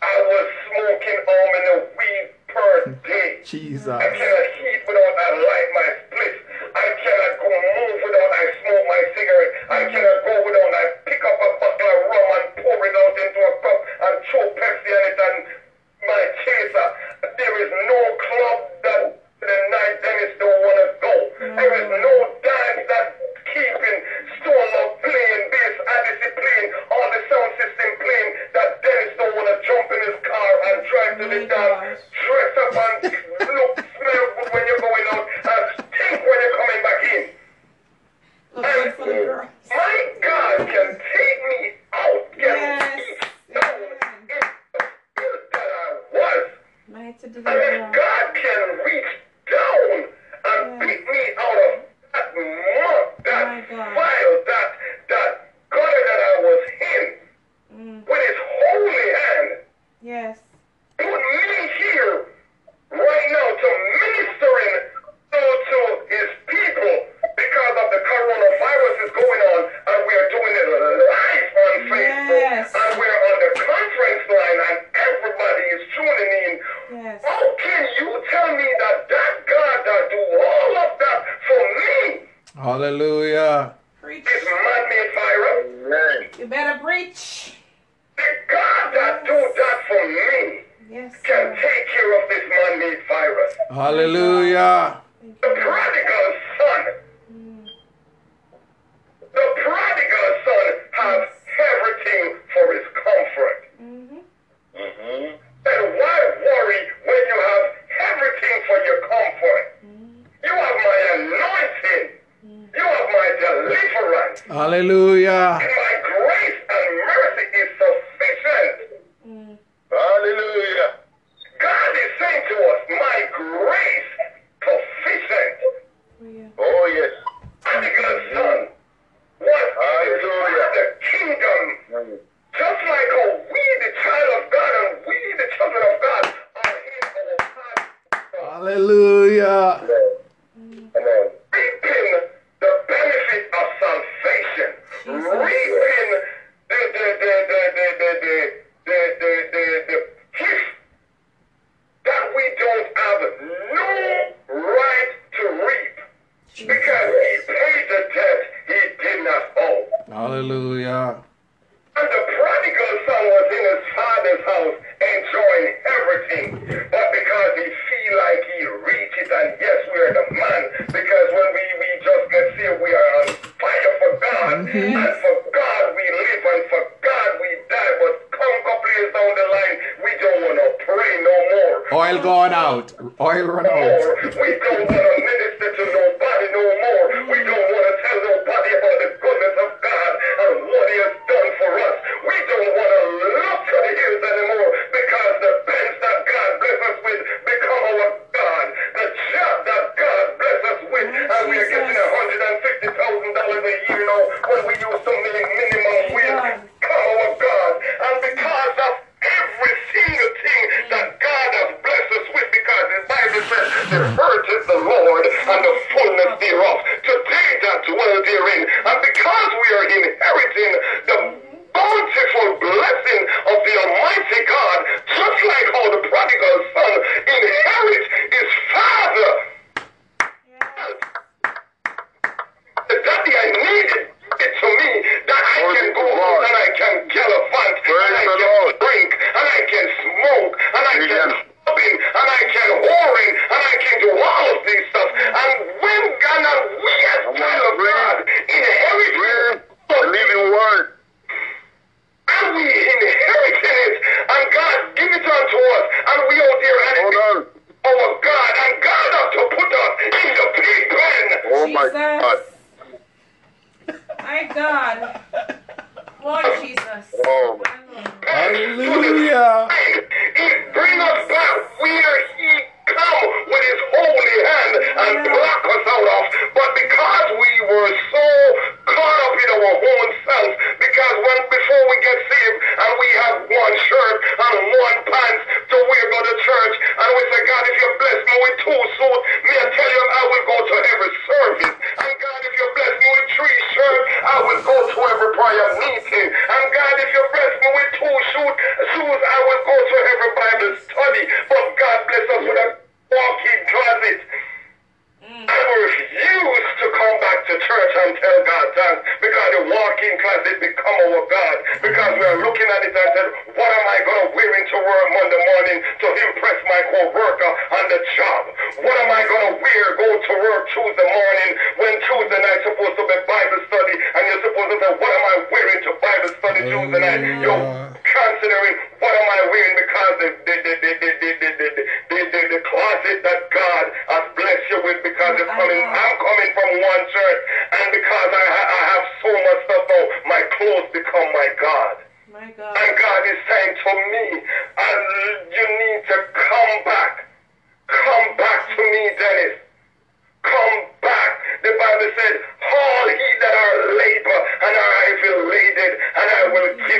I was smoking many weed per day. Jesus. I cannot eat without I light my spliff. I cannot go move without I smoke my cigarette. I cannot go without I pick up a bottle of rum and pour it out into a cup and throw Pepsi on it and my chaser. There is no club that the night Dennis don't want to go. There is no dance that keeping playing, bass Odyssey playing, all the sound system playing that Dennis don't want to jump in his car and drive to the oh dance, dress up and look, smell good when you're going out and stink when you're coming back in. For the girls. My God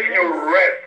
give you rest.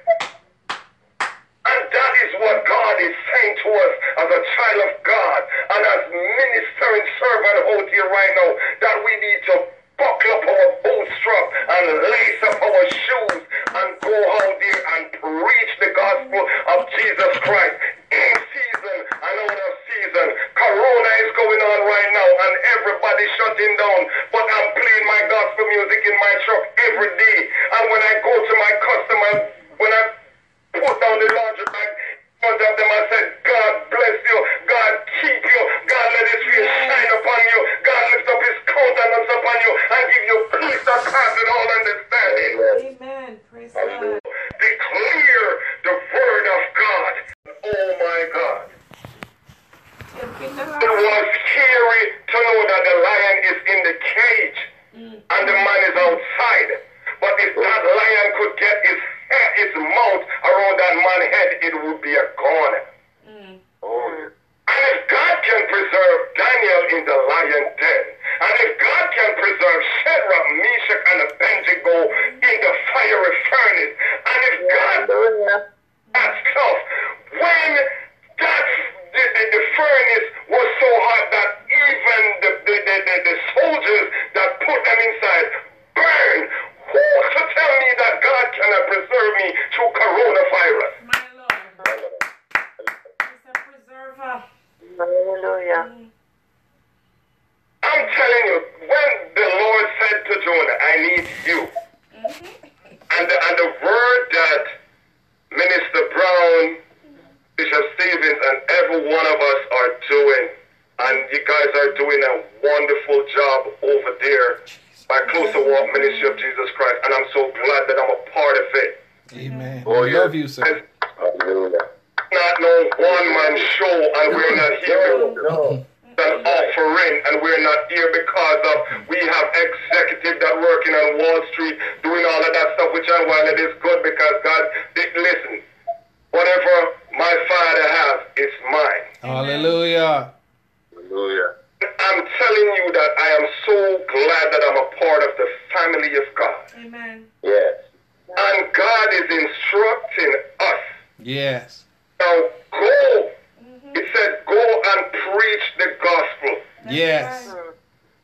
Go. It said,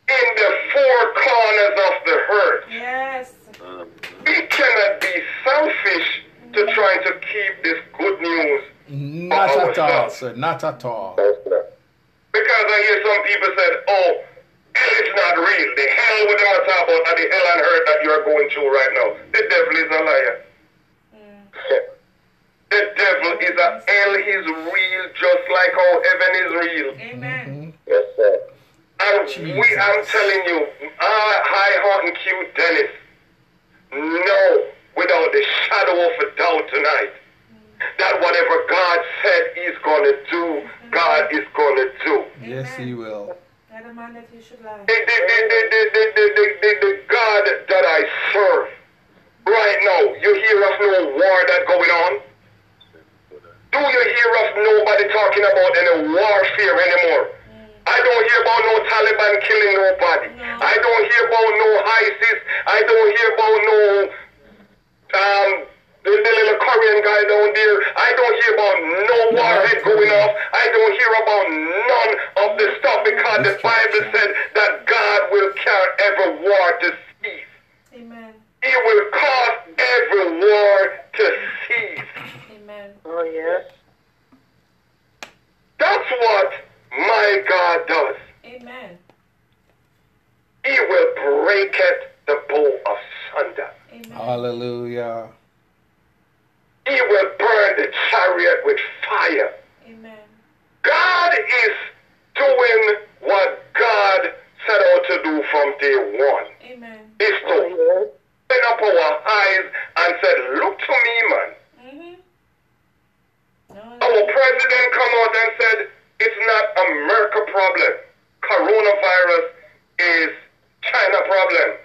go and preach the gospel. That's Yes. right. church. Yes. We cannot be selfish to trying to keep this good news. Not at all, sir. Not at all. Because I hear some people said, oh, hell is not real. The hell with them talk about are the hell and hurt that you are going through right now. The devil is a liar. Mm. The devil is a hell is real just like how heaven is real. Amen. Mm-hmm. Yes, sir. I'm, we, I'm telling you, uh, High Heart and Q Dennis, no, without the shadow of a doubt tonight, that whatever God said He's gonna do, God is gonna do. Yes, He will. The, the, the, the God that I serve, right now, you hear of no war that going on. Do you hear of nobody talking about any warfare anymore? I don't hear about no Taliban killing nobody. I don't hear about no ISIS. I don't hear about no um the, the little Korean guy down there. I don't hear about no warhead going off. I don't hear about none of the stuff because the Bible said that God will carry every war to cease. Amen. He will cause every war to cease. Amen. Oh, yes. That's what my God does. Amen. He will break it the bow asunder. Amen. Hallelujah. He will burn the chariot with fire. Amen. God is doing what God set out to do from day one. Amen. Is to open up our eyes and said, look to me, man. Mm-hmm. No, Our president come out and said, it's not America problem. Coronavirus is China problem.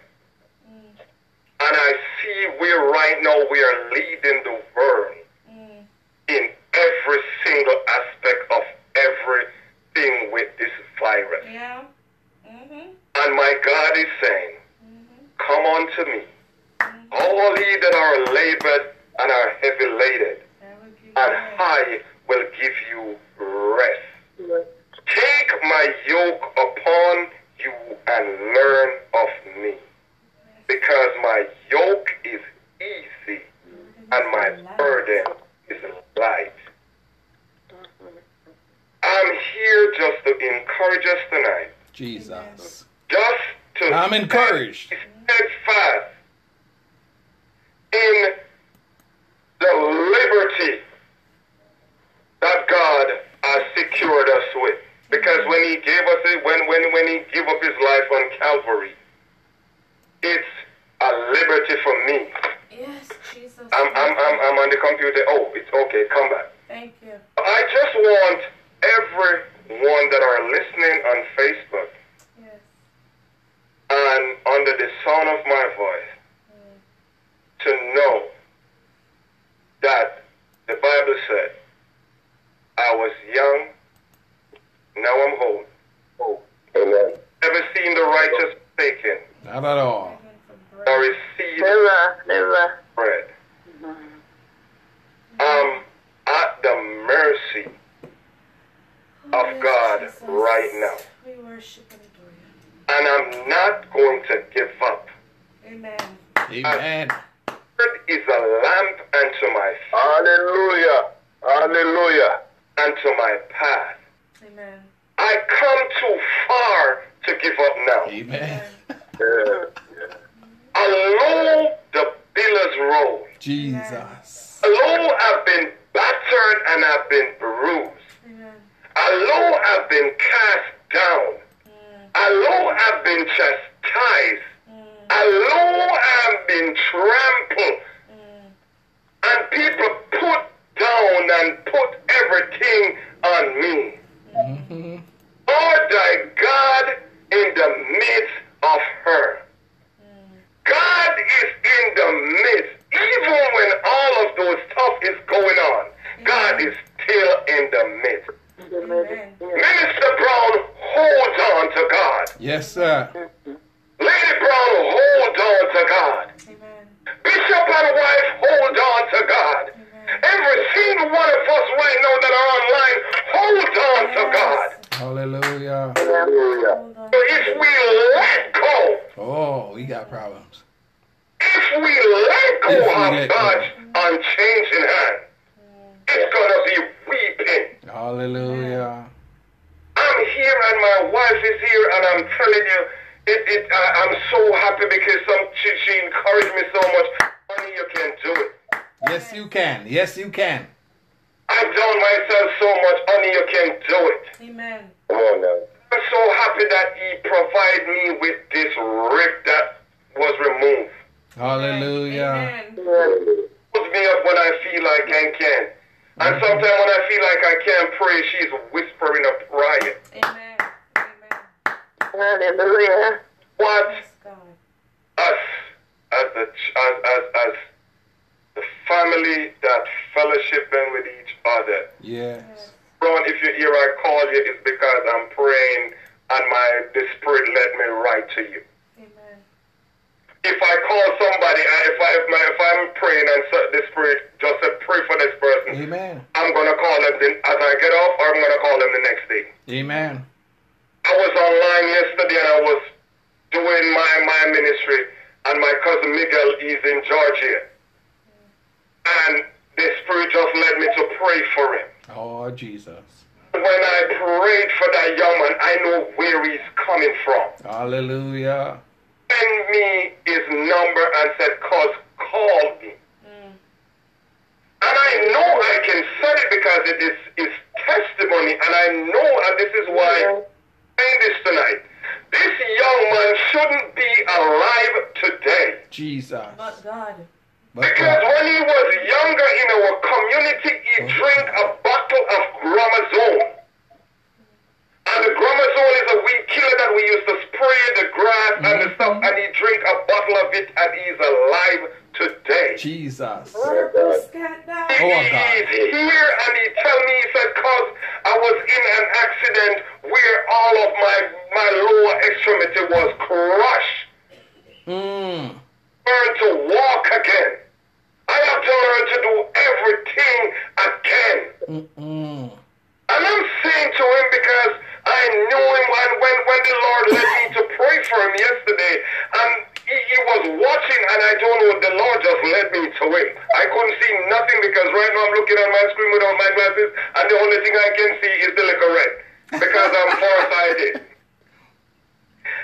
And I see where right now we are leading the world Mm. in every single aspect of everything with this virus. Yeah. Mm-hmm. And my God is saying, Come unto me, all ye that are labored and are heavy laden, I will give you and. I will give you rest. Take my yoke upon you and learn of me, because my yoke is easy and my burden is light. I'm here just to encourage us tonight, Jesus. just to I'm encouraged. Hallelujah. I'm here and my wife is here, and I'm telling you, it, it, I, I'm so happy because some, she, she encouraged me so much. Honey, you can do it. Yes, you can. Yes, you can. I've done myself so much. Honey, you can do it. Amen. Oh, Come on now. I'm so happy that He provided me with this rift that was removed. Hallelujah. Amen. Pulls me up when I feel like I can. And sometimes when I feel like I can't pray, she's whispering a prayer. Amen. Amen. Hallelujah. What Yes, God. us as the ch- as as as the family that fellowshipping with each other. Yes. Ron, if you hear I call you, it's because I'm praying and my the Spirit led me right to you. If I call somebody, if I if, my, if I'm praying and the Spirit just said pray for this person, Amen. I'm gonna call them the, as I get off, or I'm gonna call them the next day. Amen. I was online yesterday and I was doing my, my ministry and my cousin Miguel is in Georgia. And the Spirit just led me to pray for him. Oh, Jesus. When I prayed for that young man, I know where he's coming from. Hallelujah. Send me his number and said, cause call me. And I know I can say it because it is his testimony and I know and this is why I'm saying this tonight. This young man shouldn't be alive today. Jesus. But God. But Because God. when he was younger in our community, he oh. drank a bottle of Gramoxone. And the Gramoxone is a weed killer that we used to spray the grass and the stuff, and he drank a bottle of it, and he's alive today. Jesus. Scat down. Oh, God. He's here, and he tell me, he said, cause I was in an accident where all of my, my lower extremity was crushed. Mm. learn to walk again. I have to learn to do everything again. Mm-mm. And I'm saying to him because I knew him when, when, when the Lord led me to pray for him yesterday. And he, he was watching, and I don't know, the Lord just led me to him. I couldn't see nothing because right now I'm looking at my screen without my glasses, and the only thing I can see is the liquor red because I'm farsighted.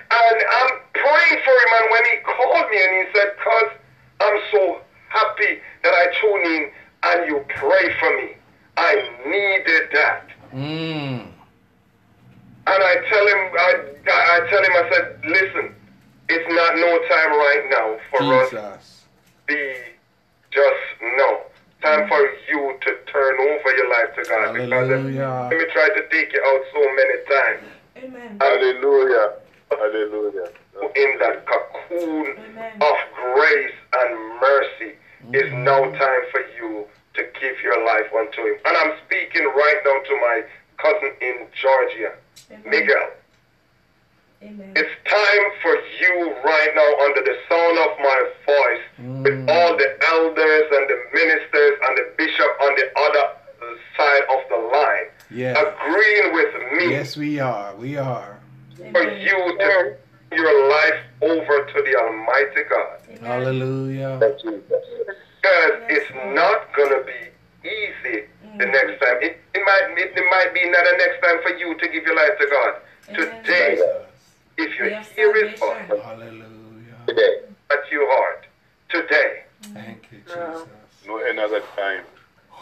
And I'm praying for him, and when he called me and he said, Cuz, I'm so happy that I tune in and you pray for me. I needed that. Mm. And I tell him, I, I tell him, I said, listen, it's not no time right now for us Jesus. be just no. Time for you to turn over your life. Because Hallelujah. let me try to take you out so many times. Amen. Hallelujah. Hallelujah. In that cocoon Amen. of grace and mercy is mm-hmm. now time for you to give your life unto Him. And I'm speaking right now to my cousin in Georgia, Miguel. Amen. It's time for you right now, under the sound of my voice, with mm. all the elders and the ministers and the bishop on the other side of the line, Yeah. agreeing with me Yes, we are. We are. for you to turn your life over to the Almighty God. Hallelujah. Because it's not going to be easy the next time. It, it, might, it, it might be not the next time for you to give your life to God. Today, Jesus. if you Yes, hear His salvation. voice Hallelujah. at your heart, today, Thank you, Jesus. no another time.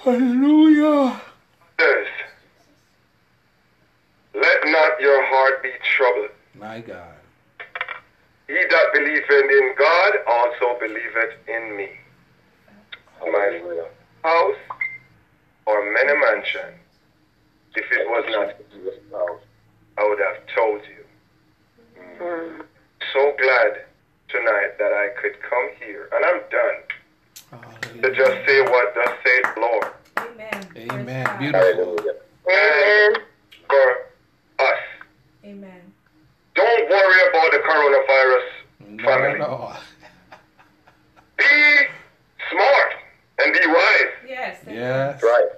Hallelujah. Others, let not your heart be troubled. My God. He that believeth in God also believeth in me. My house or many mansion, if it was not, I would have told you. Hmm. So glad tonight that I could come here, and I'm done to just say what thus saith the Lord. Amen. Amen. Beautiful. Amen. For us, Amen. don't worry about the coronavirus Not family. at all. Be smart and be wise. Yes. amen. Yes. Right.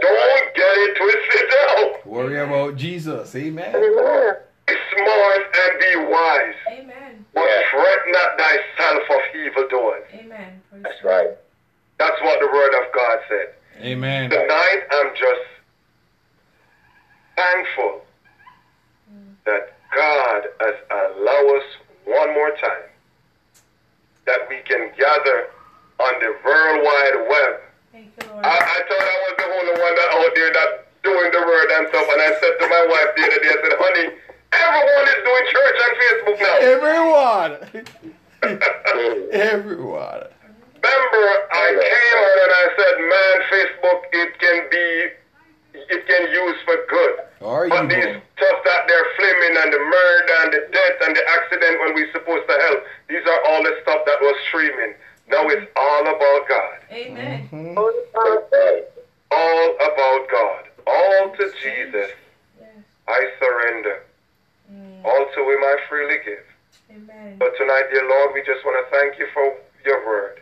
Don't get it twisted down. Worry about Jesus. Amen. Hallelujah. Be smart and be wise. Amen. But Yeah. fret not thyself of evil evildoers. Amen. Praise That's God. right. That's what the word of God said. Amen. Tonight, I'm just thankful mm. that God has allowed us one more time that we can gather on the World Wide Web. Thank you, Lord. I, I thought I was the only one that out there that doing the word and stuff, and I said to my wife the other day, I said, honey, everyone is doing church on Facebook now. Everyone. Everyone. Remember, I came on and I said, man, Facebook, it can be, it can use for good. Or But these evil. stuff that they're flaming and the murder and the death and the accident when we're supposed to help, these are all the stuff that was streaming. Now it's all about God. Amen. Mhm. All about God. All to Jesus. Yes. I surrender. Mm. All to Him I freely give. Amen. But tonight, dear Lord, we just want to thank you for your word.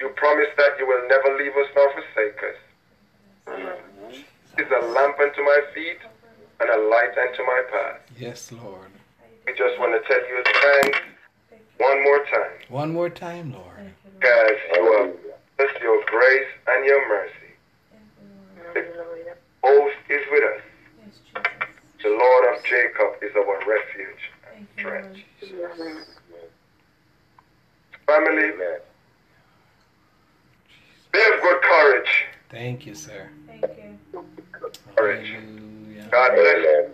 You promise that you will never leave us nor forsake us. It's a lamp unto my feet and a light unto my path. Yes, Lord. We just want to tell you thanks one more time. One more time, Lord. Thank you, Lord. Guys, you have blessed your grace and your mercy. Thank. The oath is with us. Yes, Jesus. The Lord of Jacob is our refuge and Thank you, Lord. strength. Family, Amen. be of good courage. Thank you, sir. Thank you. Courage. Hallelujah. God bless you.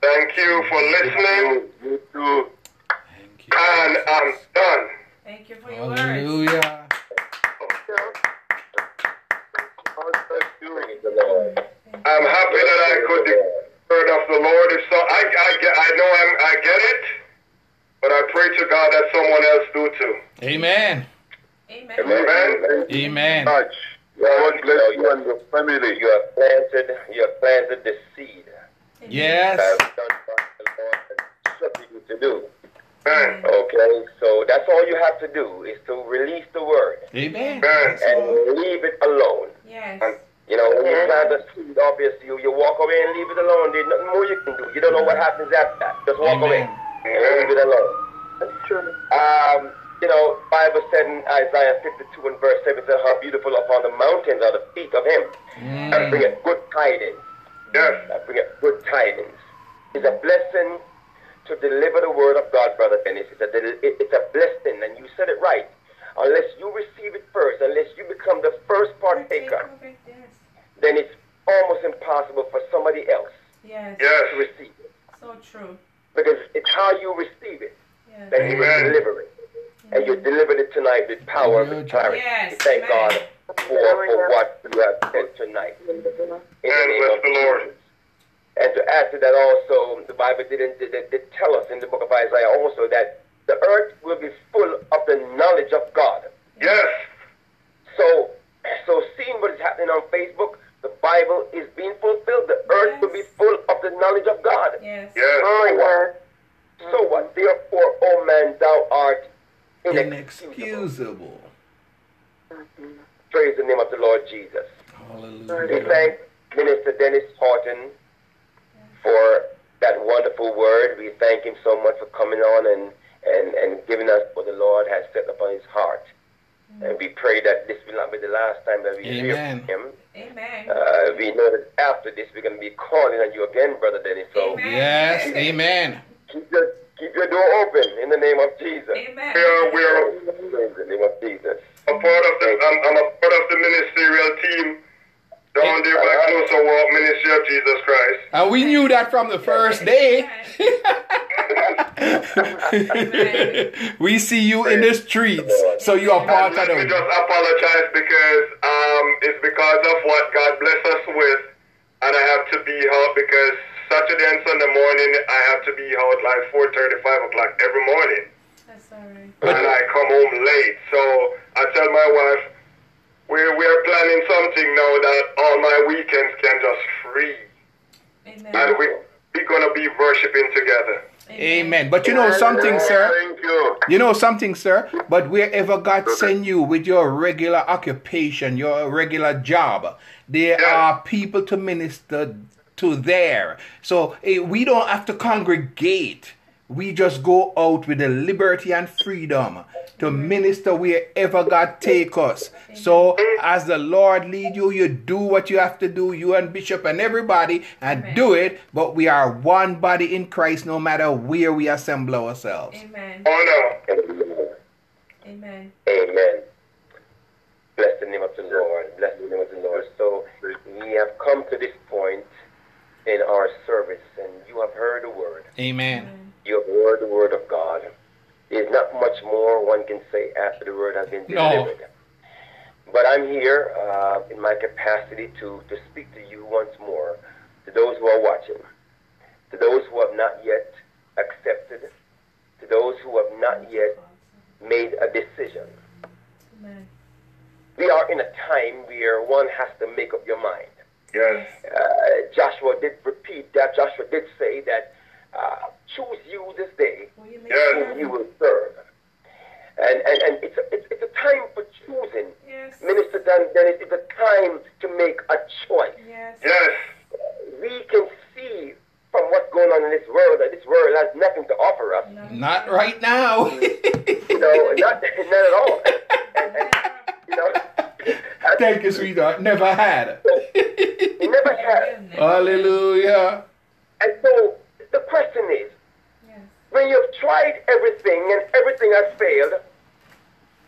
Thank you for listening. You too. Thank you. And I'm done. Thank you for your words. Hallelujah. Praise the Lord. I'm happy that I could declare the word of the Lord. If so, I, I, I know I'm, I get it, but I pray to God that someone else do too. Amen. Amen. Amen. Amen. Much. God bless you and your family. You have planted, you have planted the seed. Yes. Have done what the Lord has instructed you to do. Amen. Okay, so that's all you have to do is to release the word Amen. Amen. and leave it alone. Yes. You know, when you plant a seed, obviously you, you walk away and leave it alone. There's nothing more you can do. You don't know what happens after that. Just walk away and leave it alone. That's true. Um, you know, Bible said in Isaiah 52 and verse 7 said, How beautiful upon the mountains are the feet of him that Mm. bringeth good tidings. Yes. That bringeth good tidings. It's a blessing to deliver the word of God, Brother Dennis. It's a, del- it's a blessing, and you said it right. Unless you receive it first, unless you become the first partaker, Yes. Then it's almost impossible for somebody else Yes. to receive it. So true. Because it's how you receive it Yes. that you will Amen. deliver it. And you delivered it tonight with power and clarity. Yes, We thank amen. God for, for what you have said tonight. In the And name bless of the Lord. Jesus. And to add to that also, the Bible didn't did, did, did tell us in the book of Isaiah also that the earth will be full of the knowledge of God. Yes. So, so seeing what is happening on Facebook, the Bible is being fulfilled. The earth Yes. will be full of the knowledge of God. Yes. Yes. So what? So what? Therefore, O man, thou art inexcusable. Inexcusable. Praise the name of the Lord Jesus. Hallelujah. We thank Minister Dennis Horton for that wonderful word. We thank him so much for coming on and, and, and giving us what the Lord has set upon his heart. And we pray that this will not be the last time that we hear from him. Amen. Uh, we know that after this, we're going to be calling on you again, Brother Dennis. So Amen. Yes. Amen. keep, your, keep your door open in the name of Jesus. Amen. We are, we are In the name of Jesus. a part of the, I'm, I'm a part of the ministerial team down there by Closer Walk Ministry of Jesus Christ. And we knew that from the first day. we see you in the streets, so you are part And of let me the. just apologize because um, it's because of what God bless us with, and I have to be out because Saturday and Sunday morning I have to be out like four thirty, five o'clock every morning, That's all right. and I come home late. So I tell my wife, we're we're planning something now that all my weekends can just free, and we we're gonna be worshiping together. Amen. But you know something, sir. Thank you. You know something, sir? But wherever God send you with your regular occupation, your regular job, there Yeah. are people to minister to there. So eh, we don't have to congregate. We just go out with the liberty and freedom to minister wherever God take us. So as the Lord lead you, you do what you have to do, you and Bishop and everybody, and Amen. do it. But we are one body in Christ no matter where we assemble ourselves. Amen. Amen. Amen. Amen. Bless the name of the Lord. Bless the name of the Lord. So we have come to this point in our service, and you have heard the word. Amen. You have heard the word of God. There's not much more one can say after the word has been No. delivered. But I'm here uh, in my capacity to, to speak to you once more, to those who are watching, to those who have not yet accepted, to those who have not yet made a decision. Amen. We are in a time where one has to make up your mind. Yes. Uh, Joshua did repeat that. Joshua did say that uh, choose you this day Will you Yes. whom you will serve. And, and, and it's, a, it's, it's a time for choosing. Yes. Minister Dan Dennis, it's a time to make a choice. Yes. Yes. We can see from what's going on in this world that this world has nothing to offer us. Not right now. You know, not, not at all. And, and, you know, Thank you, sweetheart. Never had. we never have. Hallelujah. And so the question is, Yes. when you've tried everything and everything has failed,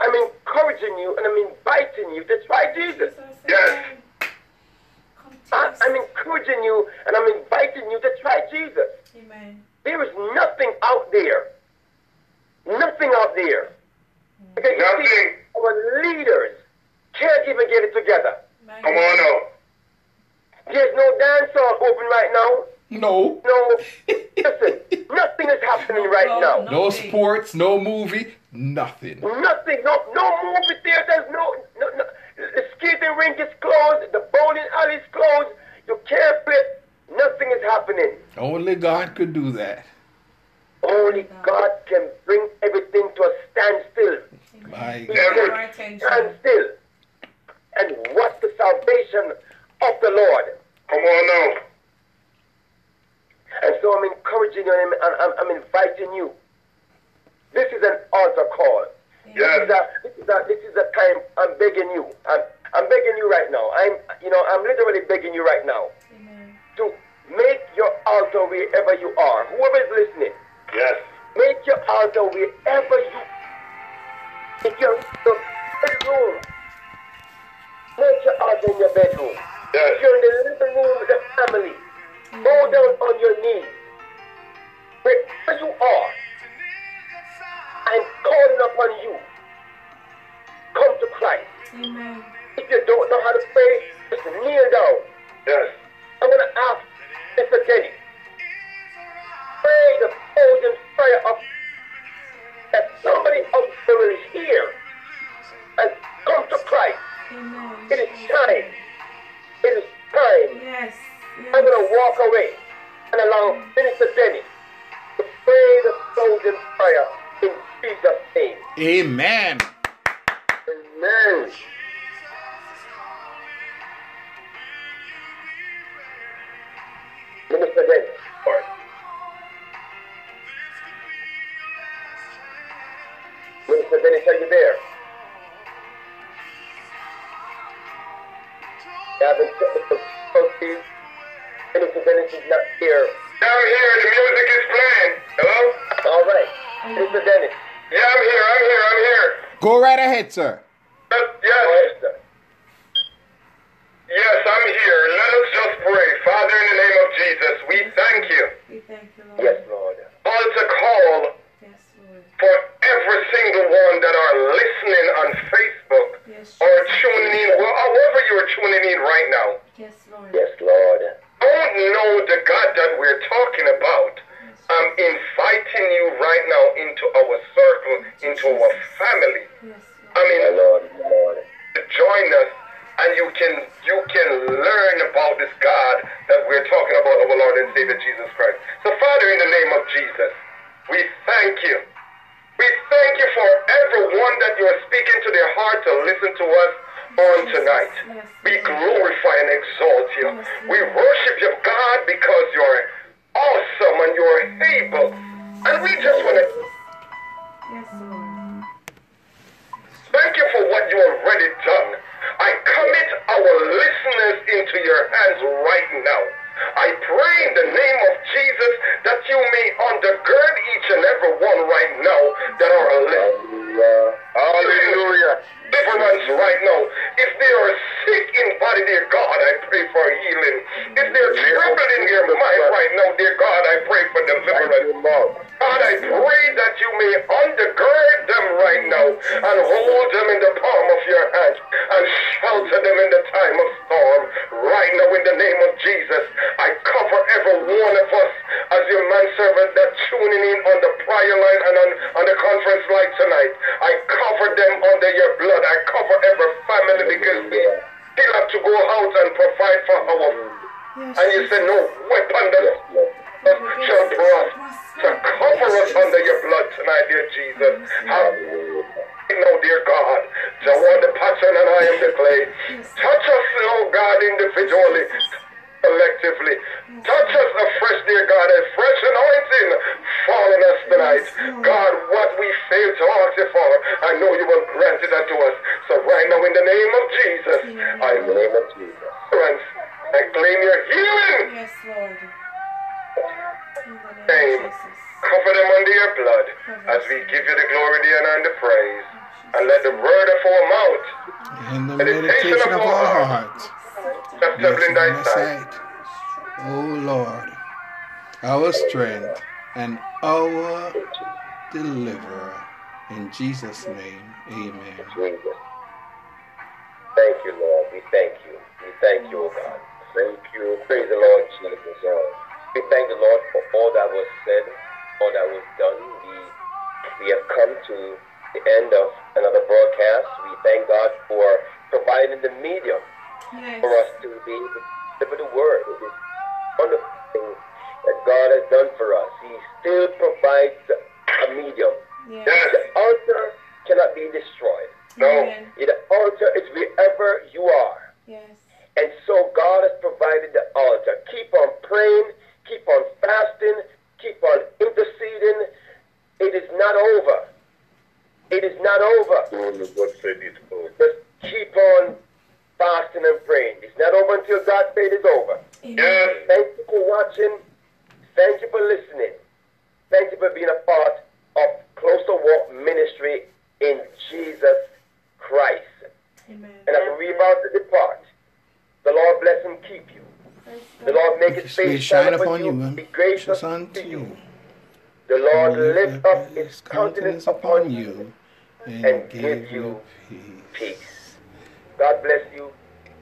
I'm encouraging you and I'm inviting you to try Jesus. Yes. Come I, I'm encouraging you and I'm inviting you to try Jesus. Amen. There is nothing out there. Nothing out there. Because you see, our leaders can't even get it together. Come on now. There's no dance hall open right now. No. No, listen, nothing is happening right No, now. no. No sports, no movie, nothing. Nothing, no, no movie theaters, no, no, no. The skating rink is closed, the bowling alley is closed. You can't play. Nothing is happening. Only God could do that. Only God can bring everything to a standstill. My God. Your can attention. stand still and watch the salvation of the Lord. Come on now. And so I'm encouraging you and I'm, I'm, I'm inviting you. This is an altar call. Yes. This is a this is a this is a time I'm begging you. I'm I'm begging you right now. I'm you know I'm literally begging you right now Amen. to make your altar wherever you are. Whoever is listening, Yes. make your altar wherever you. If you're in your bedroom, make your altar in your bedroom. Yes. If you're in the living room with the family, go down on your knees. Wherever you are, I'm calling upon you. Come to Christ. Amen. If you don't know how to pray, just kneel down. Yes. I'm going to ask Mr. Denny. Pray the thousand prayer of that somebody out there will hear and come to Christ. Amen. It is time. It is time. Yes. I'm going to walk away and allow Minister Denny to pray the thousand prayer in Jesus' name. Amen. Amen. Here. I'm here. The music is playing. Hello? All right. Minister Dennis. Yeah, I'm here. I'm here. I'm here. Go right ahead, sir. But, yes. ahead, sir. Yes, I'm here. Let us just pray. Father, in the name of Jesus, we thank you. We thank you, Lord. Yes, Lord. Altar call Yes, Lord. for every single one that are listening on Facebook Yes, or tuning in, well, uh, however you're tuning in right now. Yes, Lord. Yes, Lord. Don't know the God that we're talking about. I'm inviting you right now into our circle, into our family. I mean, My Lord, my Lord. to join us and you can you can learn about this God that we're talking about, our Lord and Savior Jesus Christ. So Father, in the name of Jesus, we thank you. We thank you for everyone that you are speaking to their heart to listen to us on tonight. We glorify and exalt you. We worship you, God, because you're awesome and you're able. And we just want to thank you for what you already done. I commit our listeners into your hands right now. I pray in the name of Jesus that you may undergird each and every one right now that are left. Hallelujah. Deliverance right now. If they are sick in body, dear God, I pray for healing. If they're troubled in their mind right now, dear God, I pray for deliverance undergird them right now and hold them in the palm of your hand and shelter them in the time of storm. Right now, in the name of Jesus, I cover every one of us as your manservant that tuning in on the prayer line and on, on the conference line tonight. I cover them under your blood. I cover every family because we still have to go out and provide for our and you said, No weapon that Jesus' name, amen. Thank you, Lord. We thank you. We thank you, O God. Thank you. Praise the Lord Jesus. We thank the Lord for all that was said, all that was done. We we have come to Lord make His his face face shine shine upon you you, and be gracious unto you. you. The Lord Lift lift up his countenance upon you. you and and give give you you peace. Peace. God bless you.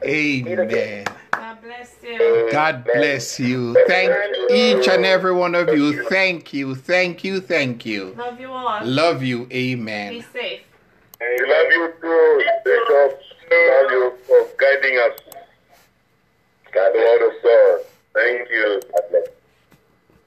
Amen. God bless you. God bless you. Thank each and every one of you. Thank you. Thank you. Thank you. Love you all. Love you. Be Amen.